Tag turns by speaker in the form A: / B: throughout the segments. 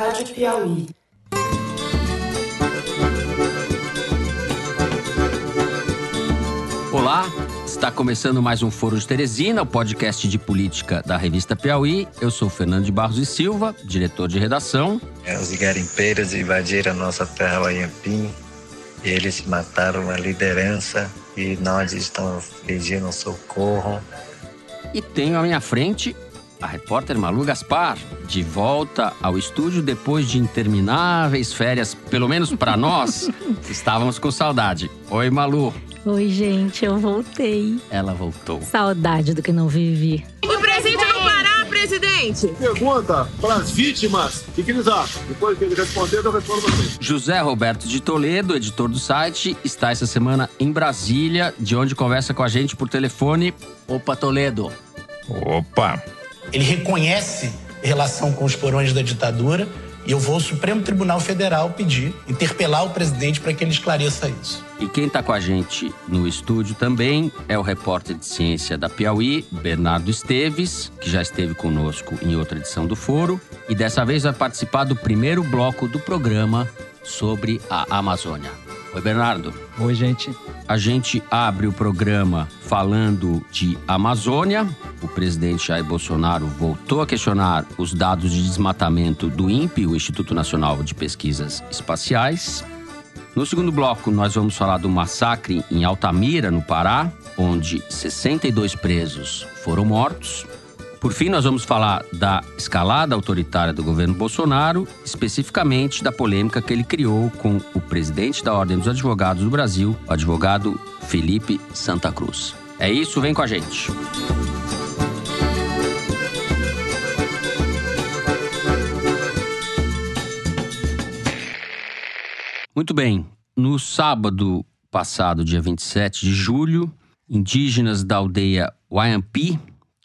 A: Rádio Piauí.
B: Olá, está começando mais um Foro de Teresina, o podcast de política da revista Piauí. Eu sou Fernando de Barros e Silva, diretor de redação.
C: É, os garimpeiros invadiram a nossa terra Oiampim. Eles mataram a liderança e nós estamos pedindo socorro.
B: E tenho à minha frente a repórter Malu Gaspar, de volta ao estúdio depois de intermináveis férias, pelo menos para nós, estávamos com saudade. Oi, Malu.
D: Oi, gente, eu voltei.
B: Ela voltou.
D: Saudade do que não vivi.
E: O presente é no Pará, presidente!
F: Pergunta para as vítimas o que, que eles acham. Depois que ele responder, eu respondo vocês.
B: José Roberto de Toledo, editor do site, está essa semana em Brasília, de onde conversa com a gente por telefone. Opa, Toledo.
G: Opa!
H: Ele reconhece relação com os porões da ditadura e eu vou ao Supremo Tribunal Federal pedir, interpelar o presidente para que ele esclareça isso.
B: E quem está com a gente no estúdio também é o repórter de ciência da Piauí, Bernardo Esteves, que já esteve conosco em outra edição do Foro e dessa vez vai participar do primeiro bloco do programa sobre a Amazônia. Oi, Bernardo.
I: Oi, gente.
B: A gente abre o programa falando de Amazônia. O presidente Jair Bolsonaro voltou a questionar os dados de desmatamento do INPE, o Instituto Nacional de Pesquisas Espaciais. No segundo bloco, nós vamos falar do massacre em Altamira, no Pará, onde 62 presos foram mortos. Por fim, nós vamos falar da escalada autoritária do governo Bolsonaro, especificamente da polêmica que ele criou com o presidente da Ordem dos Advogados do Brasil, o advogado Felipe Santa Cruz. É isso, vem com a gente. Muito bem. No sábado passado, dia 27 de julho, indígenas da aldeia Wayampi,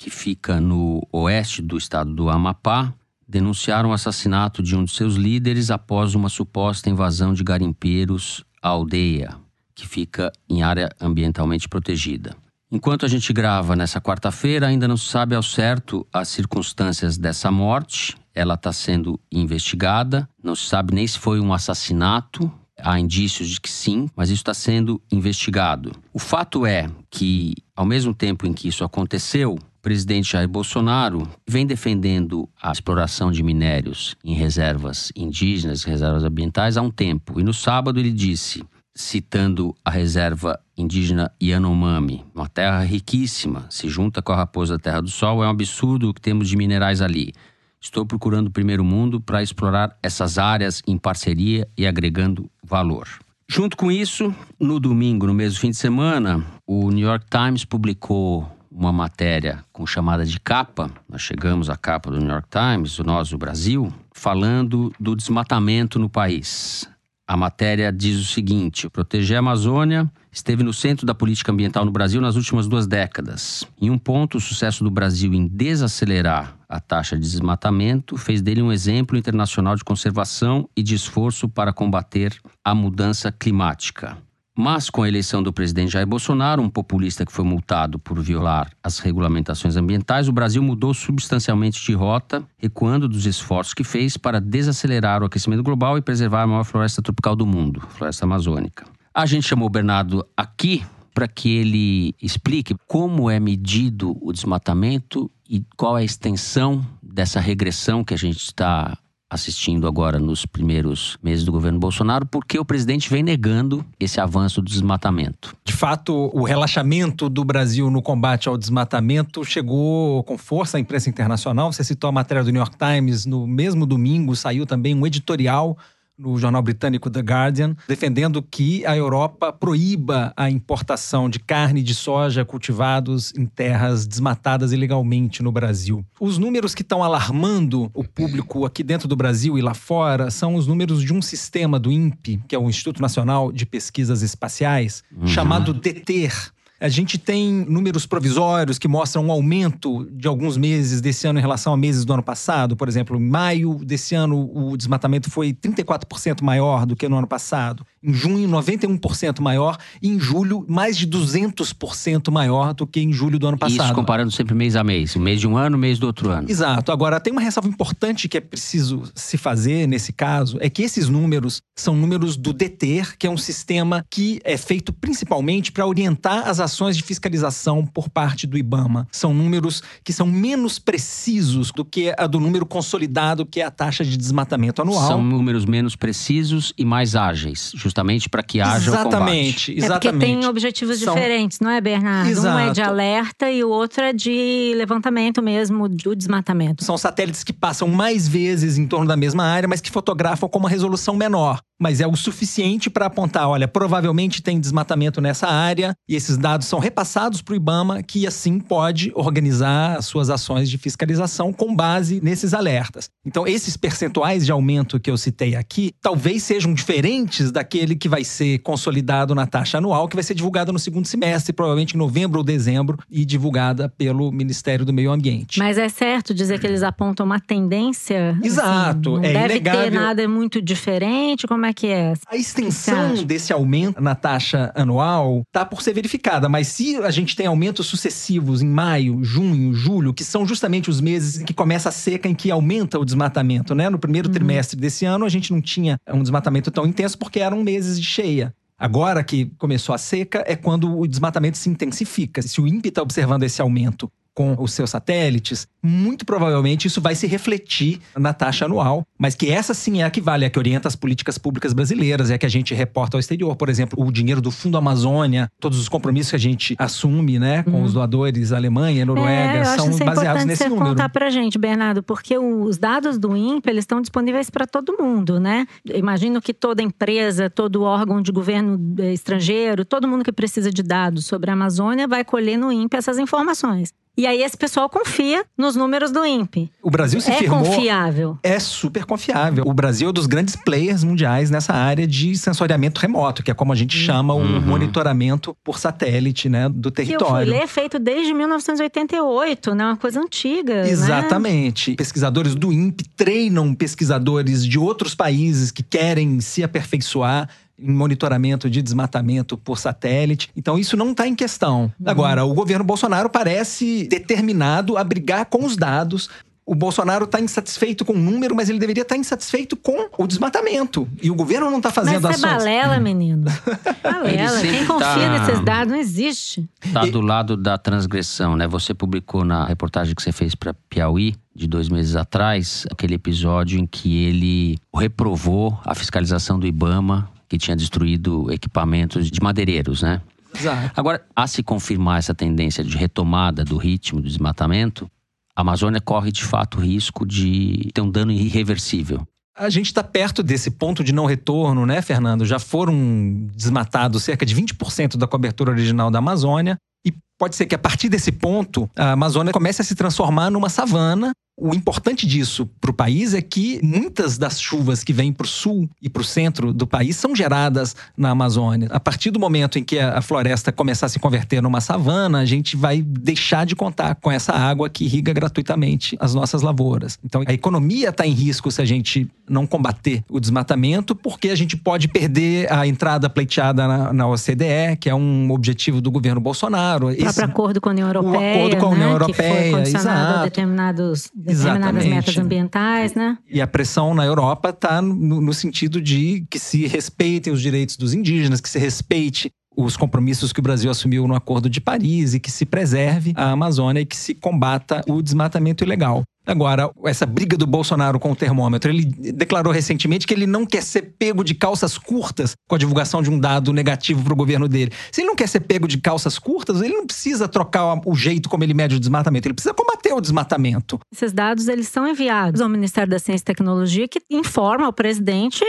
B: que fica no oeste do estado do Amapá, denunciaram o assassinato de um de seus líderes após uma suposta invasão de garimpeiros à aldeia, que fica em área ambientalmente protegida. Enquanto a gente grava nessa quarta-feira, ainda não se sabe ao certo as circunstâncias dessa morte. Ela está sendo investigada, não se sabe nem se foi um assassinato. Há indícios de que sim, mas isso está sendo investigado. O fato é que, ao mesmo tempo em que isso aconteceu, presidente Jair Bolsonaro vem defendendo a exploração de minérios em reservas indígenas, reservas ambientais, há um tempo. E no sábado ele disse, citando a reserva indígena Yanomami, uma terra riquíssima, se junta com a raposa da Terra do Sol, é um absurdo o que temos de minerais ali. Estou procurando o primeiro mundo para explorar essas áreas em parceria e agregando valor. Junto com isso, no domingo, no mesmo fim de semana, o New York Times publicou uma matéria com chamada de capa, nós chegamos à capa do New York Times, nós, o Brasil, falando do desmatamento no país. A matéria diz o seguinte: proteger a Amazônia esteve no centro da política ambiental no Brasil nas últimas duas décadas. Em um ponto, o sucesso do Brasil em desacelerar a taxa de desmatamento fez dele um exemplo internacional de conservação e de esforço para combater a mudança climática. Mas com a eleição do presidente Jair Bolsonaro, um populista que foi multado por violar as regulamentações ambientais, o Brasil mudou substancialmente de rota, recuando dos esforços que fez para desacelerar o aquecimento global e preservar a maior floresta tropical do mundo, a floresta amazônica. A gente chamou o Bernardo aqui para que ele explique como é medido o desmatamento e qual é a extensão dessa regressão que a gente está assistindo agora nos primeiros meses do governo Bolsonaro, porque o presidente vem negando esse avanço do desmatamento.
I: De fato, o relaxamento do Brasil no combate ao desmatamento chegou com força à imprensa internacional. Você citou a matéria do New York Times. No mesmo domingo saiu também um editorial no jornal britânico The Guardian, defendendo que a Europa proíba a importação de carne de soja cultivados em terras desmatadas ilegalmente no Brasil. Os números que estão alarmando o público aqui dentro do Brasil e lá fora são os números de um sistema do INPE, que é o Instituto Nacional de Pesquisas Espaciais, uhum. chamado DETER. A gente tem números provisórios que mostram um aumento de alguns meses desse ano em relação a meses do ano passado. Por exemplo, em maio desse ano, o desmatamento foi 34% maior do que no ano passado. Em junho, 91% maior. E em julho, mais de 200% maior do que em julho do ano passado.
B: Isso comparando sempre mês a mês. Mês de um ano, mês do outro ano.
I: Exato. Agora, tem uma ressalva importante que é preciso se fazer nesse caso: é que esses números são números do DETER, que é um sistema que é feito principalmente para orientar as ações de fiscalização por parte do IBAMA. São números que são menos precisos do que a do número consolidado, que é a taxa de desmatamento anual.
B: São números menos precisos e mais ágeis, justamente para que haja
I: exatamente,
B: o combate.
I: Exatamente,
D: É porque tem objetivos
I: São-
D: diferentes, não é, Bernardo? Um é de
I: Exato.
D: alerta e o outro é de levantamento mesmo do desmatamento.
I: São satélites que passam mais vezes em torno da mesma área, mas que fotografam com uma resolução menor. Mas é o suficiente para apontar: olha, provavelmente tem desmatamento nessa área, e esses dados são repassados para o IBAMA, que assim pode organizar as suas ações de fiscalização com base nesses alertas. Então, esses percentuais de aumento que eu citei aqui talvez sejam diferentes daquele que vai ser consolidado na taxa anual, que vai ser divulgada no segundo semestre, provavelmente em novembro ou dezembro, e divulgada pelo Ministério do Meio Ambiente.
D: Mas é certo dizer que eles apontam uma tendência? assim,
I: Exato,
D: não
I: é
D: deve
I: inegável.
D: ter nada muito diferente? Como é que é?
I: A extensão desse aumento na taxa anual está por ser verificada, mas se a gente tem aumentos sucessivos em maio, junho, julho, que são justamente os meses em que começa a seca, em que aumenta o desmatamento, né? No primeiro trimestre desse ano, a gente não tinha um desmatamento tão intenso porque eram meses de cheia. Agora que começou a seca é quando o desmatamento se intensifica. Se o INPE está observando esse aumento com os seus satélites, muito provavelmente isso vai se refletir na taxa anual, mas que essa sim é a que vale, é a que orienta as políticas públicas brasileiras, é a que a gente reporta ao exterior. Por exemplo, o dinheiro do Fundo Amazônia, todos os compromissos que a gente assume né, com os doadores Alemanha, Noruega,
D: é, eu acho
I: são
D: isso é
I: baseados
D: importante
I: nesse
D: você
I: número.
D: contar pra gente, Bernardo, porque os dados do INPE, eles estão disponíveis para todo mundo, né? Eu Imagino que toda empresa, todo órgão de governo eh, estrangeiro, todo mundo que precisa de dados sobre a Amazônia vai colher no INPE essas informações. E aí esse pessoal confia nos números do INPE.
I: O Brasil se
D: é
I: firmou
D: confiável.
I: é super confiável. O Brasil é um dos grandes players mundiais nessa área de sensoriamento remoto, que é como a gente chama o
B: Uhum.
I: monitoramento por satélite, né, do
D: Que eu fui
I: território.
D: ler, é feito desde 1988, né? Uma coisa antiga. né?
I: Exatamente. Pesquisadores do INPE treinam pesquisadores de outros países que querem se aperfeiçoar em monitoramento de desmatamento por satélite. Então, isso não está em questão. Agora, o governo Bolsonaro parece determinado a brigar com os dados. O Bolsonaro está insatisfeito com o número, mas ele deveria estar insatisfeito com o desmatamento. E o governo não está fazendo
D: Mas isso é
I: ações.
D: balela, menino. Balela. Quem confia
B: tá-
D: nesses dados não existe.
B: Tá do lado da transgressão, né? Você publicou na reportagem que você fez para Piauí de dois meses atrás aquele episódio em que ele reprovou a fiscalização do IBAMA que tinha destruído equipamentos de madeireiros, né?
I: Exato.
B: Agora, a se confirmar essa tendência de retomada do ritmo do desmatamento, a Amazônia corre de fato o risco de ter um dano irreversível.
I: A gente está perto desse ponto de não retorno, né, Fernando? Já foram desmatados cerca de 20% da cobertura original da Amazônia. E pode ser que a partir desse ponto, a Amazônia comece a se transformar numa savana. O importante disso para o país é que muitas das chuvas que vêm para o sul e para o centro do país são geradas na Amazônia. A partir do momento em que a floresta começar a se converter numa savana, a gente vai deixar de contar com essa água que irriga gratuitamente as nossas lavouras. Então, a economia está em risco se a gente não combater o desmatamento, porque a gente pode perder a entrada pleiteada na, na OCDE, que é um objetivo do governo Bolsonaro.
D: O próprio acordo com a União Europeia.
I: acordo com a União
D: né,
I: Europeia,
D: Que foi condicionado a
I: exato.
D: determinados, determinadas metas ambientais, né?
I: E a pressão na Europa está no, no sentido de que se respeitem os direitos dos indígenas, que se respeite os compromissos que o Brasil assumiu no Acordo de Paris e que se preserve a Amazônia e que se combata o desmatamento ilegal. Agora, essa briga do Bolsonaro com o termômetro, ele declarou recentemente que ele não quer ser pego de calças curtas com a divulgação de um dado negativo para o governo dele. Se ele não quer ser pego de calças curtas, ele não precisa trocar o jeito como ele mede o desmatamento, ele precisa combater o desmatamento.
D: Esses dados eles são enviados ao Ministério da Ciência e Tecnologia, que informa ao presidente,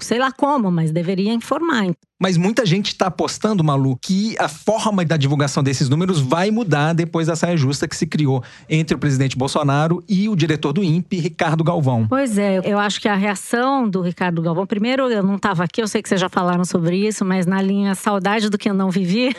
D: sei lá como, mas deveria informar.
I: Mas muita gente está apostando, Malu, que a forma da divulgação desses números vai mudar depois da saia justa que se criou entre o presidente Bolsonaro e o diretor do INPE, Ricardo Galvão.
D: Pois é, eu acho que a reação do Ricardo Galvão, primeiro eu não estava aqui, eu sei que vocês já falaram sobre isso, mas na linha saudade do que eu não vivi,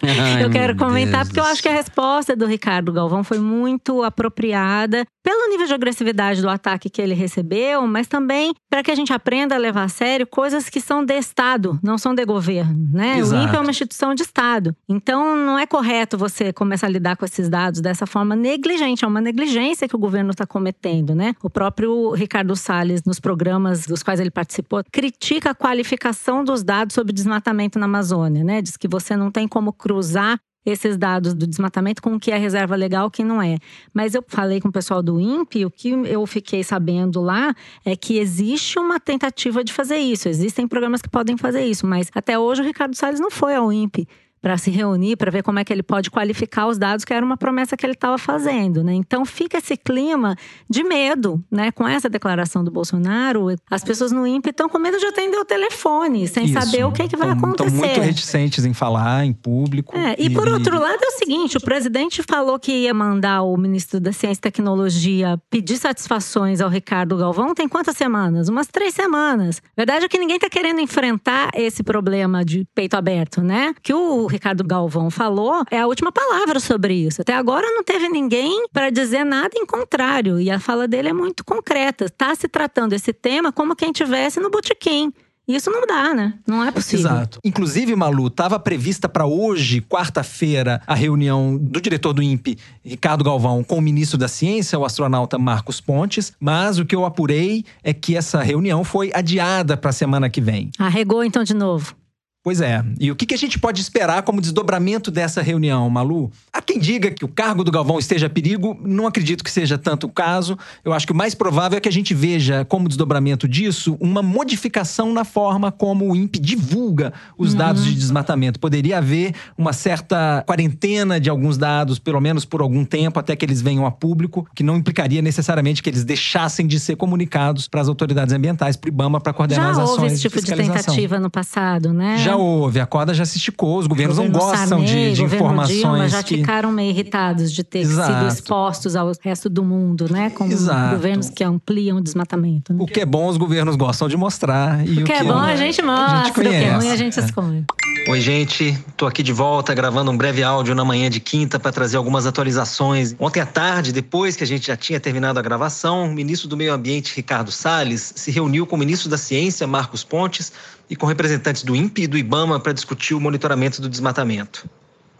B: Ai,
D: eu quero comentar
B: Deus
D: porque eu acho que a resposta do Ricardo Galvão foi muito apropriada pelo nível de agressividade do ataque que ele recebeu, mas também para que a gente aprenda a levar a sério coisas que são de Estado, não são de governo, né?
I: Exato.
D: O INPE é uma instituição de Estado. Então não é correto você começar a lidar com esses dados dessa forma negligente, é uma negligência que o governo está cometendo, né? O próprio Ricardo Salles, nos programas dos quais ele participou, critica a qualificação dos dados sobre desmatamento na Amazônia, né? Diz que você não tem como cruzar esses dados do desmatamento com o que é reserva legal o que não é. Mas eu falei com o pessoal do INPE, o que eu fiquei sabendo lá é que existe uma tentativa de fazer isso. Existem programas que podem fazer isso, mas até hoje o Ricardo Salles não foi ao INPE para se reunir, para ver como é que ele pode qualificar os dados, que era uma promessa que ele estava fazendo, né? Então fica esse clima de medo, né? Com essa declaração do Bolsonaro, as pessoas no INPE estão com medo de atender o telefone, sem
I: Isso.
D: saber o que, que vai
I: Tão-
D: acontecer.
I: Estão muito reticentes em falar em público.
D: É, e por outro lado é o seguinte, o presidente falou que ia mandar o ministro da Ciência e Tecnologia pedir satisfações ao Ricardo Galvão tem quantas semanas? Umas três semanas. Verdade é que ninguém está querendo enfrentar esse problema de peito aberto, né? Que o Ricardo Galvão falou é a última palavra sobre isso. Até agora não teve ninguém para dizer nada em contrário. E a fala dele é muito concreta. Está se tratando esse tema como quem tivesse no botequim. Isso não dá, né? Não é possível.
I: Exato. Inclusive, Malu, estava prevista para hoje, quarta-feira, a reunião do diretor do INPE, Ricardo Galvão, com o ministro da Ciência, o astronauta Marcos Pontes. Mas o que eu apurei é que essa reunião foi adiada para a semana que vem.
D: Arregou então de novo.
I: Pois é. E o que a gente pode esperar como desdobramento dessa reunião, Malu? Há quem diga que o cargo do Galvão esteja a perigo. Não acredito que seja tanto o caso. Eu acho que o mais provável é que a gente veja como desdobramento disso uma modificação na forma como o INPE divulga os dados de desmatamento. Poderia haver uma certa quarentena de alguns dados, pelo menos por algum tempo, até que eles venham a público, que não implicaria necessariamente que eles deixassem de ser comunicados para as autoridades ambientais, para o IBAMA, para coordenar
D: Já
I: as ações
D: houve esse tipo de
I: fiscalização.
D: tentativa no passado, né?
I: Já houve, a corda já se esticou, os governos
D: Governo
I: não gostam
D: Sarney,
I: de, de
D: governo
I: informações
D: Dilma já
I: que.
D: ficaram meio irritados de ter
I: Exato.
D: sido expostos ao resto do mundo, né? Como
I: Exato.
D: governos que ampliam o desmatamento. Né?
I: O que é bom, os governos gostam de mostrar. E
D: O que é bom, a gente mostra. O que é
I: conhece.
D: ruim, a gente esconde.
A: Oi, gente. Tô aqui de volta gravando um breve áudio na manhã de quinta para trazer algumas atualizações. Ontem à tarde, depois que a gente já tinha terminado a gravação, o ministro do Meio Ambiente, Ricardo Salles, se reuniu com o ministro da Ciência, Marcos Pontes, e com representantes do INPE e do IBAMA para discutir o monitoramento do desmatamento.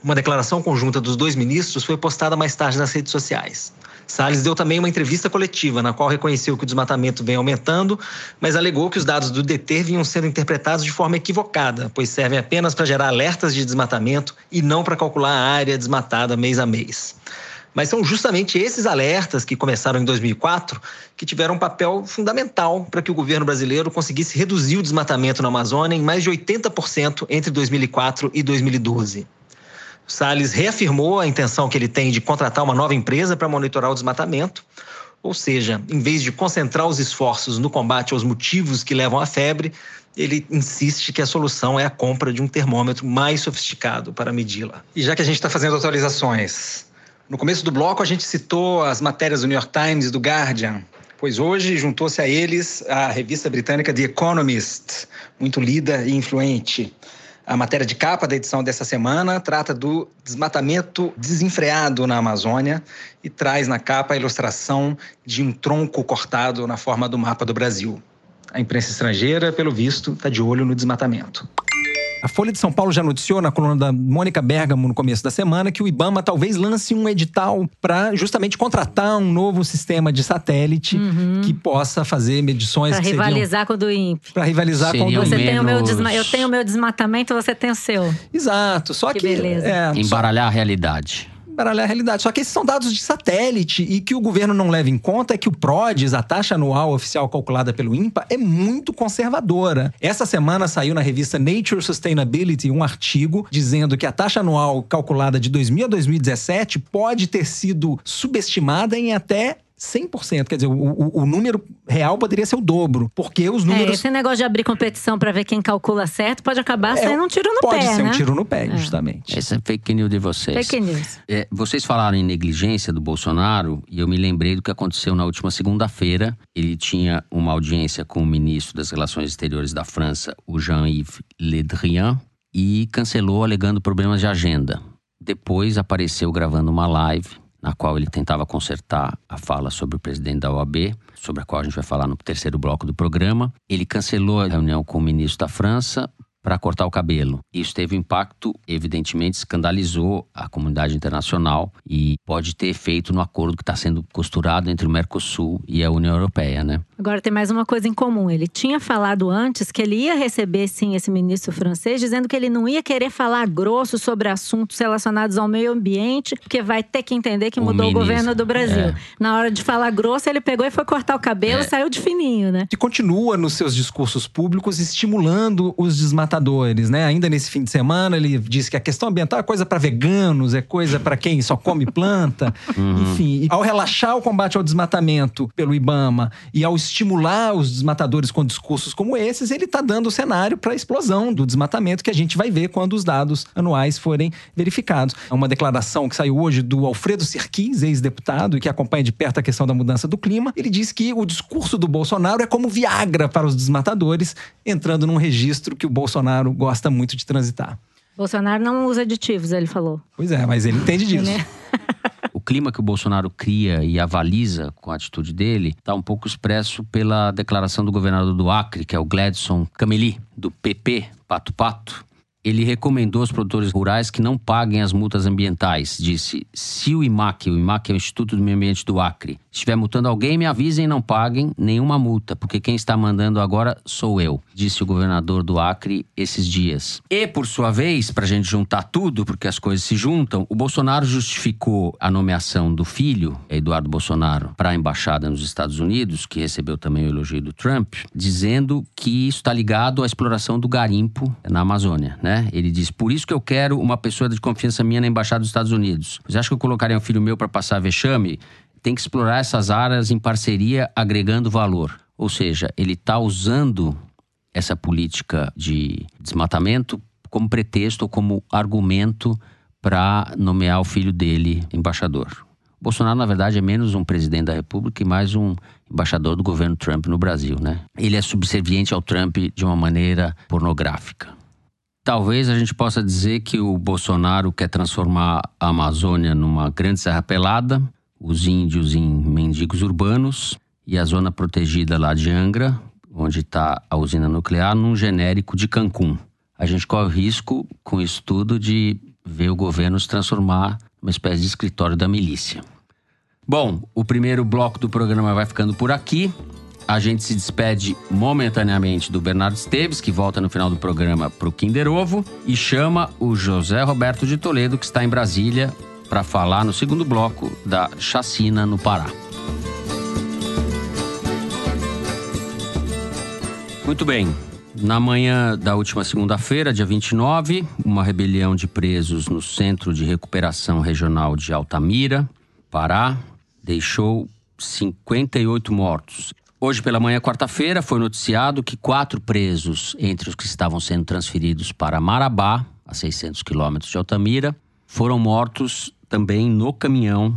A: Uma declaração conjunta dos dois ministros foi postada mais tarde nas redes sociais. Salles deu também uma entrevista coletiva, na qual reconheceu que o desmatamento vem aumentando, mas alegou que os dados do DT vinham sendo interpretados de forma equivocada, pois servem apenas para gerar alertas de desmatamento e não para calcular a área desmatada mês a mês. Mas são justamente esses alertas que começaram em 2004 que tiveram um papel fundamental para que o governo brasileiro conseguisse reduzir o desmatamento na Amazônia em mais de 80% entre 2004 e 2012. Salles reafirmou a intenção que ele tem de contratar uma nova empresa para monitorar o desmatamento. Ou seja, em vez de concentrar os esforços no combate aos motivos que levam à febre, ele insiste que a solução é a compra de um termômetro mais sofisticado para medi-la. E já que a gente está fazendo atualizações, no começo do bloco a gente citou as matérias do New York Times e do Guardian, pois hoje juntou-se a eles a revista britânica The Economist, muito lida e influente. A matéria de capa da edição dessa semana trata do desmatamento desenfreado na Amazônia e traz na capa a ilustração de um tronco cortado na forma do mapa do Brasil. A imprensa estrangeira, pelo visto, está de olho no desmatamento.
I: A Folha de São Paulo já noticiou na coluna da Mônica Bergamo no começo da semana que o IBAMA talvez lance um edital para justamente contratar um novo sistema de satélite que possa fazer medições
D: Para
I: que seriam-
D: rivalizar com o do INPE.
I: para rivalizar com o
B: Seriam
I: do
D: Você tem o meu
B: menos-
D: desma... Eu tenho o meu desmatamento, você tem o seu.
I: Exato. Só que,
D: Que beleza.
I: é, só-
B: Embaralhar a realidade.
I: Embaralhar a realidade. Só que esses são dados de satélite e que o governo não leva em conta é que o PRODES, a taxa anual oficial calculada pelo INPA, é muito conservadora. Essa semana saiu na revista Nature Sustainability um artigo dizendo que a taxa anual calculada de 2000 a 2017 pode ter sido subestimada em até 100%. Quer dizer, o, o, o número real poderia ser o dobro. Porque os números.
D: É, esse negócio de abrir competição para ver quem calcula certo pode acabar
I: É,
D: saindo um tiro no
I: pode
D: pé.
I: ser
D: né?
I: um tiro no pé, justamente.
B: Essa é fake news de vocês.
D: Fake news.
B: É, vocês falaram em negligência do Bolsonaro e eu me lembrei do que aconteceu na última segunda-feira. Ele tinha uma audiência com o ministro das Relações Exteriores da França, o Jean-Yves Le Drian, e cancelou alegando problemas de agenda. Depois apareceu gravando uma live na qual ele tentava consertar a fala sobre o presidente da OAB, sobre a qual a gente vai falar no terceiro bloco do programa. Ele cancelou a reunião com o ministro da França para cortar o cabelo. Isso teve um impacto, evidentemente, escandalizou a comunidade internacional e pode ter efeito no acordo que está sendo costurado entre o Mercosul e a União Europeia, né?
D: Agora tem mais uma coisa em comum. Ele tinha falado antes que ele ia receber, sim, esse ministro francês, dizendo que ele não ia querer falar grosso sobre assuntos relacionados ao meio ambiente, porque vai ter que entender que
B: O
D: mudou o
B: ministro,
D: governo do Brasil.
B: é.
D: Na hora de falar grosso, ele pegou e foi cortar o cabelo,
B: É.
D: saiu de fininho, né?
I: E continua nos seus discursos públicos estimulando os desmatadores, né? Ainda nesse fim de semana, ele disse que a questão ambiental é coisa para veganos, é coisa para quem só come planta. Enfim, e ao relaxar o combate ao desmatamento pelo IBAMA e ao estimular os desmatadores com discursos como esses, ele está dando o cenário para a explosão do desmatamento que a gente vai ver quando os dados anuais forem verificados. É uma declaração que saiu hoje do Alfredo Serquins, ex-deputado, e que acompanha de perto a questão da mudança do clima. Ele diz que o discurso do Bolsonaro é como Viagra para os desmatadores, entrando num registro que o Bolsonaro gosta muito de transitar.
D: Bolsonaro não usa aditivos, ele falou.
I: Pois é, mas ele entende disso.
D: Ele-
B: O clima que o Bolsonaro cria e avaliza com a atitude dele está um pouco expresso pela declaração do governador do Acre, que é o Gladson Cameli, do PP, Pato Pato. Ele recomendou aos produtores rurais que não paguem as multas ambientais. Disse: se o IMAC, o IMAC é o Instituto do Meio Ambiente do Acre, estiver multando alguém, me avisem e não paguem nenhuma multa, porque quem está mandando agora sou eu, disse o governador do Acre esses dias. E, por sua vez, para a gente juntar tudo, porque as coisas se juntam, o Bolsonaro justificou a nomeação do filho, Eduardo Bolsonaro, para a embaixada nos Estados Unidos, que recebeu também o elogio do Trump, dizendo que isso está ligado à exploração do garimpo na Amazônia, né? Ele diz: por isso que eu quero uma pessoa de confiança minha na embaixada dos Estados Unidos. Você acha que eu colocaria um filho meu para passar vexame? Tem que explorar essas áreas em parceria, agregando valor. Ou seja, ele está usando essa política de desmatamento como pretexto ou como argumento para nomear o filho dele embaixador. Bolsonaro, na verdade, é menos um presidente da República e mais um embaixador do governo Trump no Brasil, né? Ele é subserviente ao Trump de uma maneira pornográfica. Talvez a gente possa dizer que o Bolsonaro quer transformar a Amazônia numa grande serra pelada, os índios em mendigos urbanos e a zona protegida lá de Angra, onde está a usina nuclear, num genérico de Cancún. A gente corre o risco, com isso tudo, de ver o governo se transformar numa espécie de escritório da milícia. Bom, o primeiro bloco do programa vai ficando por aqui. A gente se despede momentaneamente do Bernardo Esteves, que volta no final do programa para o Kinder Ovo, e chama o José Roberto de Toledo, que está em Brasília, para falar no segundo bloco da chacina no Pará. Muito bem. Na manhã da última segunda-feira, dia 29, uma rebelião de presos no Centro de Recuperação Regional de Altamira, Pará, deixou 58 mortos. Hoje pela manhã, quarta-feira, foi noticiado que quatro presos, entre os que estavam sendo transferidos para Marabá, a 600 quilômetros de Altamira, foram mortos também no caminhão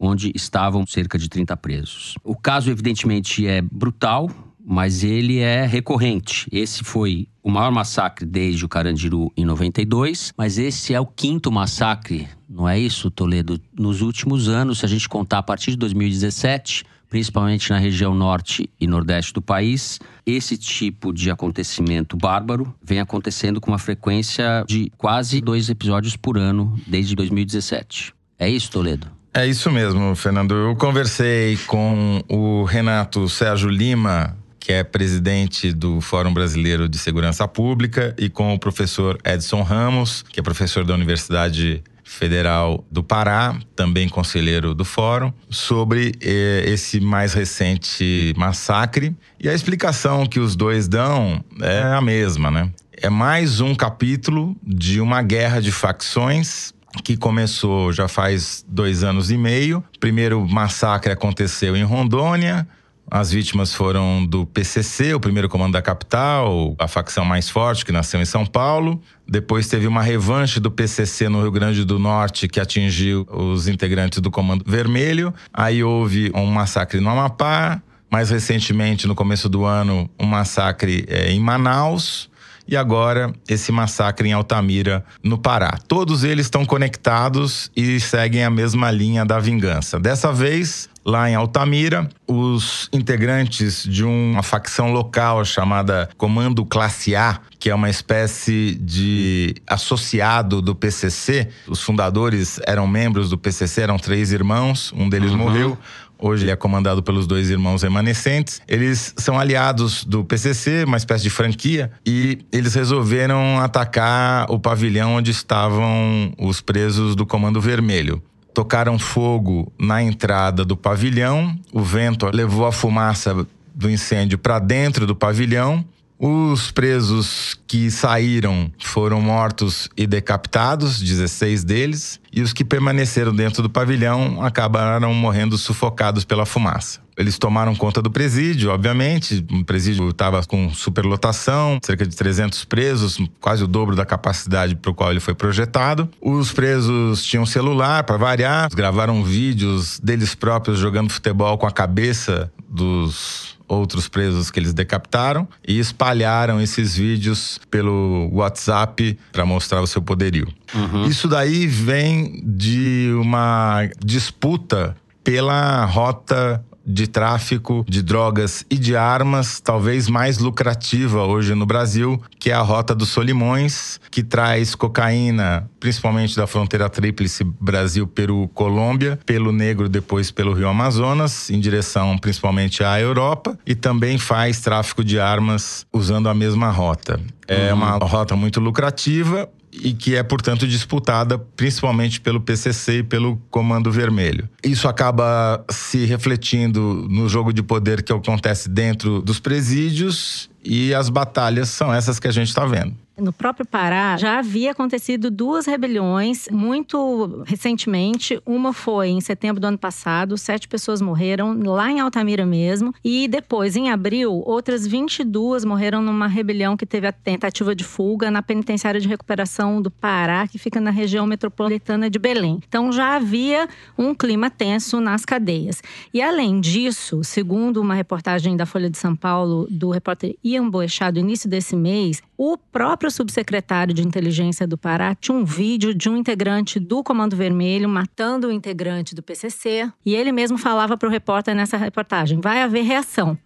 B: onde estavam cerca de 30 presos. O caso, evidentemente, é brutal, mas ele é recorrente. Esse foi o maior massacre desde o Carandiru em 92, mas esse é o quinto massacre, não é isso, Toledo? Nos últimos anos, se a gente contar a partir de 2017, principalmente na região norte e nordeste do país, esse tipo de acontecimento bárbaro vem acontecendo com uma frequência de quase dois episódios por ano desde 2017. É isso, Toledo?
G: É isso mesmo, Fernando. Eu conversei com o Renato Sérgio Lima, que é presidente do Fórum Brasileiro de Segurança Pública, e com o professor Edson Ramos, que é professor da Universidade Federal do Pará, também conselheiro do Fórum, sobre eh, esse mais recente massacre. E a explicação que os dois dão é a mesma, né? É mais um capítulo de uma guerra de facções que começou já faz dois anos e meio. Primeiro massacre aconteceu em Rondônia. As vítimas foram do PCC, o primeiro comando da capital, a facção mais forte que nasceu em São Paulo. Depois teve uma revanche do PCC no Rio Grande do Norte que atingiu os integrantes do Comando Vermelho. Aí houve um massacre no Amapá. Mais recentemente, no começo do ano, um massacre é, em Manaus e agora esse massacre em Altamira, no Pará. Todos eles estão conectados e seguem a mesma linha da vingança. Dessa vez, lá em Altamira, os integrantes de uma facção local chamada Comando Classe A, que é uma espécie de associado do PCC. Os fundadores eram membros do PCC, eram três irmãos, um deles uhum. morreu. Hoje ele é comandado pelos dois irmãos remanescentes. Eles são aliados do PCC, uma espécie de franquia, e eles resolveram atacar o pavilhão onde estavam os presos do Comando Vermelho tocaram fogo na entrada do pavilhão, o vento levou a fumaça do incêndio para dentro do pavilhão. Os presos que saíram foram mortos e decapitados, 16 deles, e os que permaneceram dentro do pavilhão acabaram morrendo sufocados pela fumaça. Eles tomaram conta do presídio, obviamente. O presídio estava com superlotação, cerca de 300 presos, quase o dobro da capacidade para o qual ele foi projetado. Os presos tinham celular para variar, gravaram vídeos deles próprios jogando futebol com a cabeça dos outros presos que eles decapitaram e espalharam esses vídeos pelo WhatsApp para mostrar o seu poderio. Uhum. Isso daí vem de uma disputa pela rota de tráfico de drogas e de armas, talvez mais lucrativa hoje no Brasil, que é a Rota dos Solimões, que traz cocaína, principalmente da fronteira tríplice Brasil, Peru, Colômbia, pelo Negro, depois pelo Rio Amazonas, em direção principalmente à Europa, e também faz tráfico de armas usando a mesma rota. É uhum. uma rota muito lucrativa e que é, portanto, disputada principalmente pelo PCC e pelo Comando Vermelho. Isso acaba se refletindo no jogo de poder que acontece dentro dos presídios e as batalhas são essas que a gente está vendo.
D: No próprio Pará já havia acontecido duas rebeliões muito recentemente. Uma foi em setembro do ano passado, sete pessoas morreram lá em Altamira mesmo. E depois, em abril, outras 22 morreram numa rebelião que teve a tentativa de fuga na penitenciária de recuperação do Pará, que fica na região metropolitana de Belém. Então já havia um clima tenso nas cadeias. E além disso, segundo uma reportagem da Folha de São Paulo do repórter Ian Boechat do início desse mês, o próprio subsecretário de inteligência do Pará tinha um vídeo de um integrante do Comando Vermelho matando o integrante do PCC. E ele mesmo falava para o repórter nessa reportagem: vai haver reação.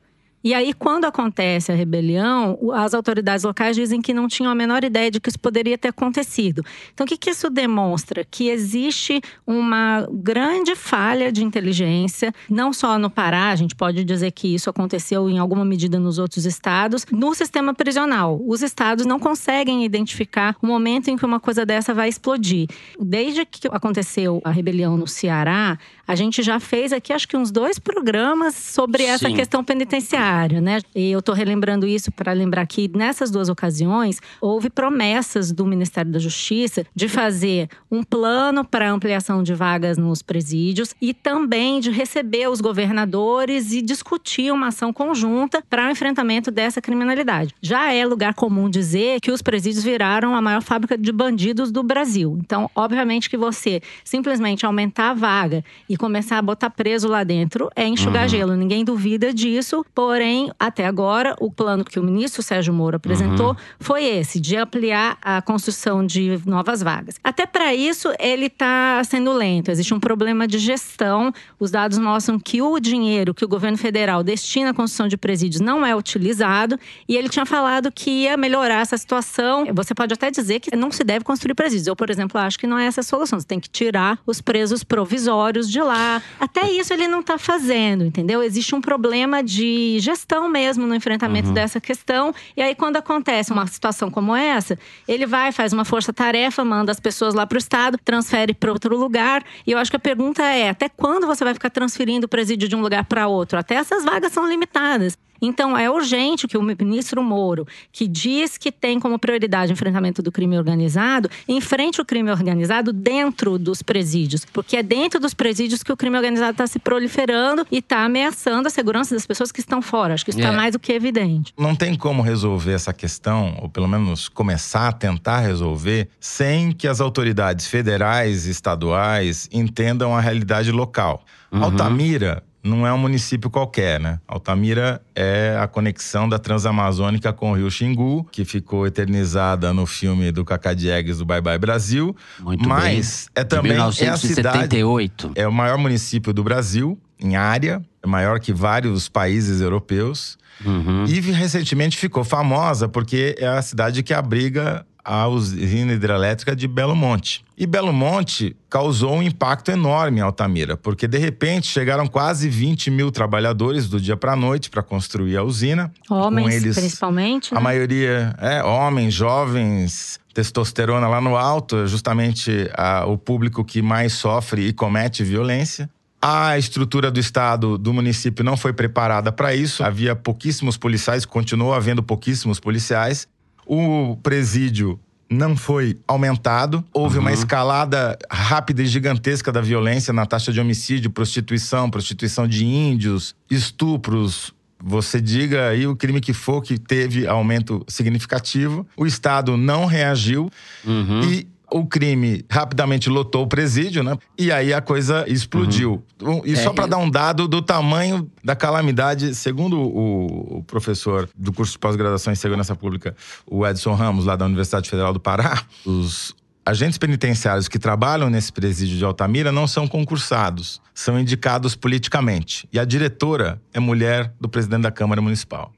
D: E aí, quando acontece a rebelião, as autoridades locais dizem que não tinham a menor ideia de que isso poderia ter acontecido. Então, o que, que isso demonstra? Que existe uma grande falha de inteligência, não só no Pará, a gente pode dizer que isso aconteceu em alguma medida nos outros estados, no sistema prisional. Os estados não conseguem identificar o momento em que uma coisa dessa vai explodir. Desde que aconteceu a rebelião no Ceará, a gente já fez aqui, acho que uns dois programas sobre essa Sim. questão penitenciária, né? E eu estou relembrando isso para lembrar que nessas duas ocasiões houve promessas do Ministério da Justiça de fazer um plano para ampliação de vagas nos presídios e também de receber os governadores e discutir uma ação conjunta para o enfrentamento dessa criminalidade. Já é lugar comum dizer que os presídios viraram a maior fábrica de bandidos do Brasil. Então, obviamente que você simplesmente aumentar a vaga e começar a botar preso lá dentro é enxugar uhum. gelo. Ninguém duvida disso. Porém, até agora, o plano que o ministro Sérgio Moro apresentou uhum. foi esse, de ampliar a construção de novas vagas. Até para isso, ele está sendo lento. Existe um problema de gestão. Os dados mostram que o dinheiro que o governo federal destina à construção de presídios não é utilizado. E ele tinha falado que ia melhorar essa situação. Você pode até dizer que não se deve construir presídios. Eu, por exemplo, acho que não é essa a solução. Você tem que tirar os presos provisórios de lá lá. Até isso ele não está fazendo, entendeu? Existe um problema de gestão mesmo no enfrentamento uhum. dessa questão. E aí, quando acontece uma situação como essa, ele vai, faz uma força-tarefa, manda as pessoas lá para o Estado, transfere para outro lugar. E eu acho que a pergunta é: até quando você vai ficar transferindo o presídio de um lugar para outro? Até essas vagas são limitadas. Então, é urgente que o ministro Moro, que diz que tem como prioridade o enfrentamento do crime organizado, enfrente o crime organizado dentro dos presídios. Porque é dentro dos presídios que o crime organizado está se proliferando e está ameaçando a segurança das pessoas que estão fora. Acho que isso está
B: É.
D: mais do que evidente.
G: Não tem como resolver essa questão, ou pelo menos começar a tentar resolver, sem que as autoridades federais e estaduais entendam a realidade local.
B: Uhum.
G: Altamira não é um município qualquer, né? Altamira é a conexão da Transamazônica com o Rio Xingu, que ficou eternizada no filme do Cacá Diegues do Bye Bye Brasil.
B: Muito
G: Mas é
B: bem.
G: também
B: de
G: é a cidade
B: 1978.
G: é o maior município do Brasil em área, é maior que vários países europeus.
B: Uhum.
G: E recentemente ficou famosa porque é a cidade que abriga a usina hidrelétrica de Belo Monte. E Belo Monte causou um impacto enorme em Altamira, porque de repente chegaram quase 20 mil trabalhadores do dia para a noite para construir a usina.
D: Homens,
G: com eles,
D: principalmente.
G: a
D: né?
G: maioria é homens, jovens, testosterona lá no alto, é justamente a- o público que mais sofre e comete violência. A estrutura do estado, do município, não foi preparada para isso. Havia pouquíssimos policiais, continuou havendo pouquíssimos policiais. O presídio não foi aumentado. Houve uma escalada rápida e gigantesca da violência na taxa de homicídio, prostituição, prostituição de índios, estupros. Você diga aí o crime que for que teve aumento significativo. O Estado não reagiu
B: Uhum.
G: e o crime rapidamente lotou o presídio, né? E aí a coisa explodiu. Um- E
B: É,
G: só para
B: eu-
G: dar um dado do tamanho da calamidade, segundo o, o professor do curso de pós-graduação em segurança pública, o Edson Ramos, lá da Universidade Federal do Pará, os agentes penitenciários que trabalham nesse presídio de Altamira não são concursados, são indicados politicamente. E a diretora é mulher do presidente da Câmara Municipal.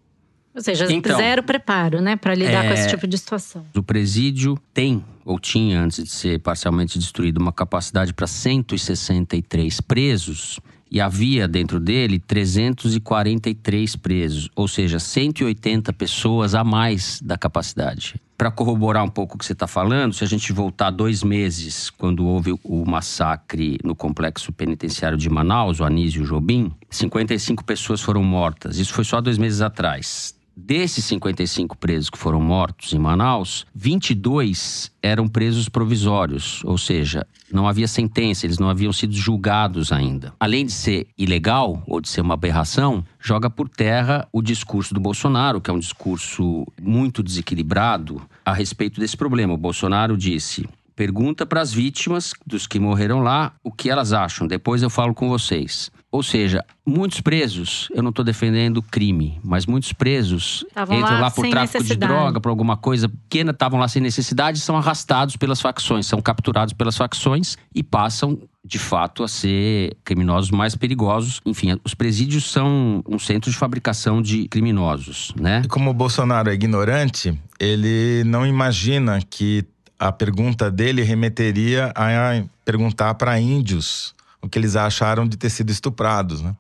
D: Ou seja,
B: Então,
D: zero preparo, né, para lidar com
B: é-
D: esse tipo de situação.
B: O presídio tem, ou tinha antes de ser parcialmente destruído, uma capacidade para 163 presos. E havia dentro dele 343 presos, ou seja, 180 pessoas a mais da capacidade. Para corroborar um pouco o que você está falando, se a gente voltar dois meses, quando houve o massacre no complexo penitenciário de Manaus, o Anísio Jobim, 55 pessoas foram mortas. Isso foi só dois meses atrás. Desses 55 presos que foram mortos em Manaus, 22 eram presos provisórios, ou seja, não havia sentença, eles não haviam sido julgados ainda. Além de ser ilegal ou de ser uma aberração, joga por terra o discurso do Bolsonaro, que é um discurso muito desequilibrado a respeito desse problema. O Bolsonaro disse: pergunta para as vítimas dos que morreram lá o que elas acham, depois eu falo com vocês. Ou seja, muitos presos, eu não estou defendendo crime, mas muitos presos
D: Estavam
B: entram
D: lá
B: lá, por tráfico de droga, por alguma coisa pequena, estavam lá sem necessidade, são arrastados pelas facções, são capturados pelas facções e passam, de fato, a ser criminosos mais perigosos. Enfim, os presídios são um centro de fabricação de criminosos, né?
G: E como o Bolsonaro é ignorante, ele não imagina que a pergunta dele remeteria a perguntar para índios que eles acharam de ter sido estuprados, né?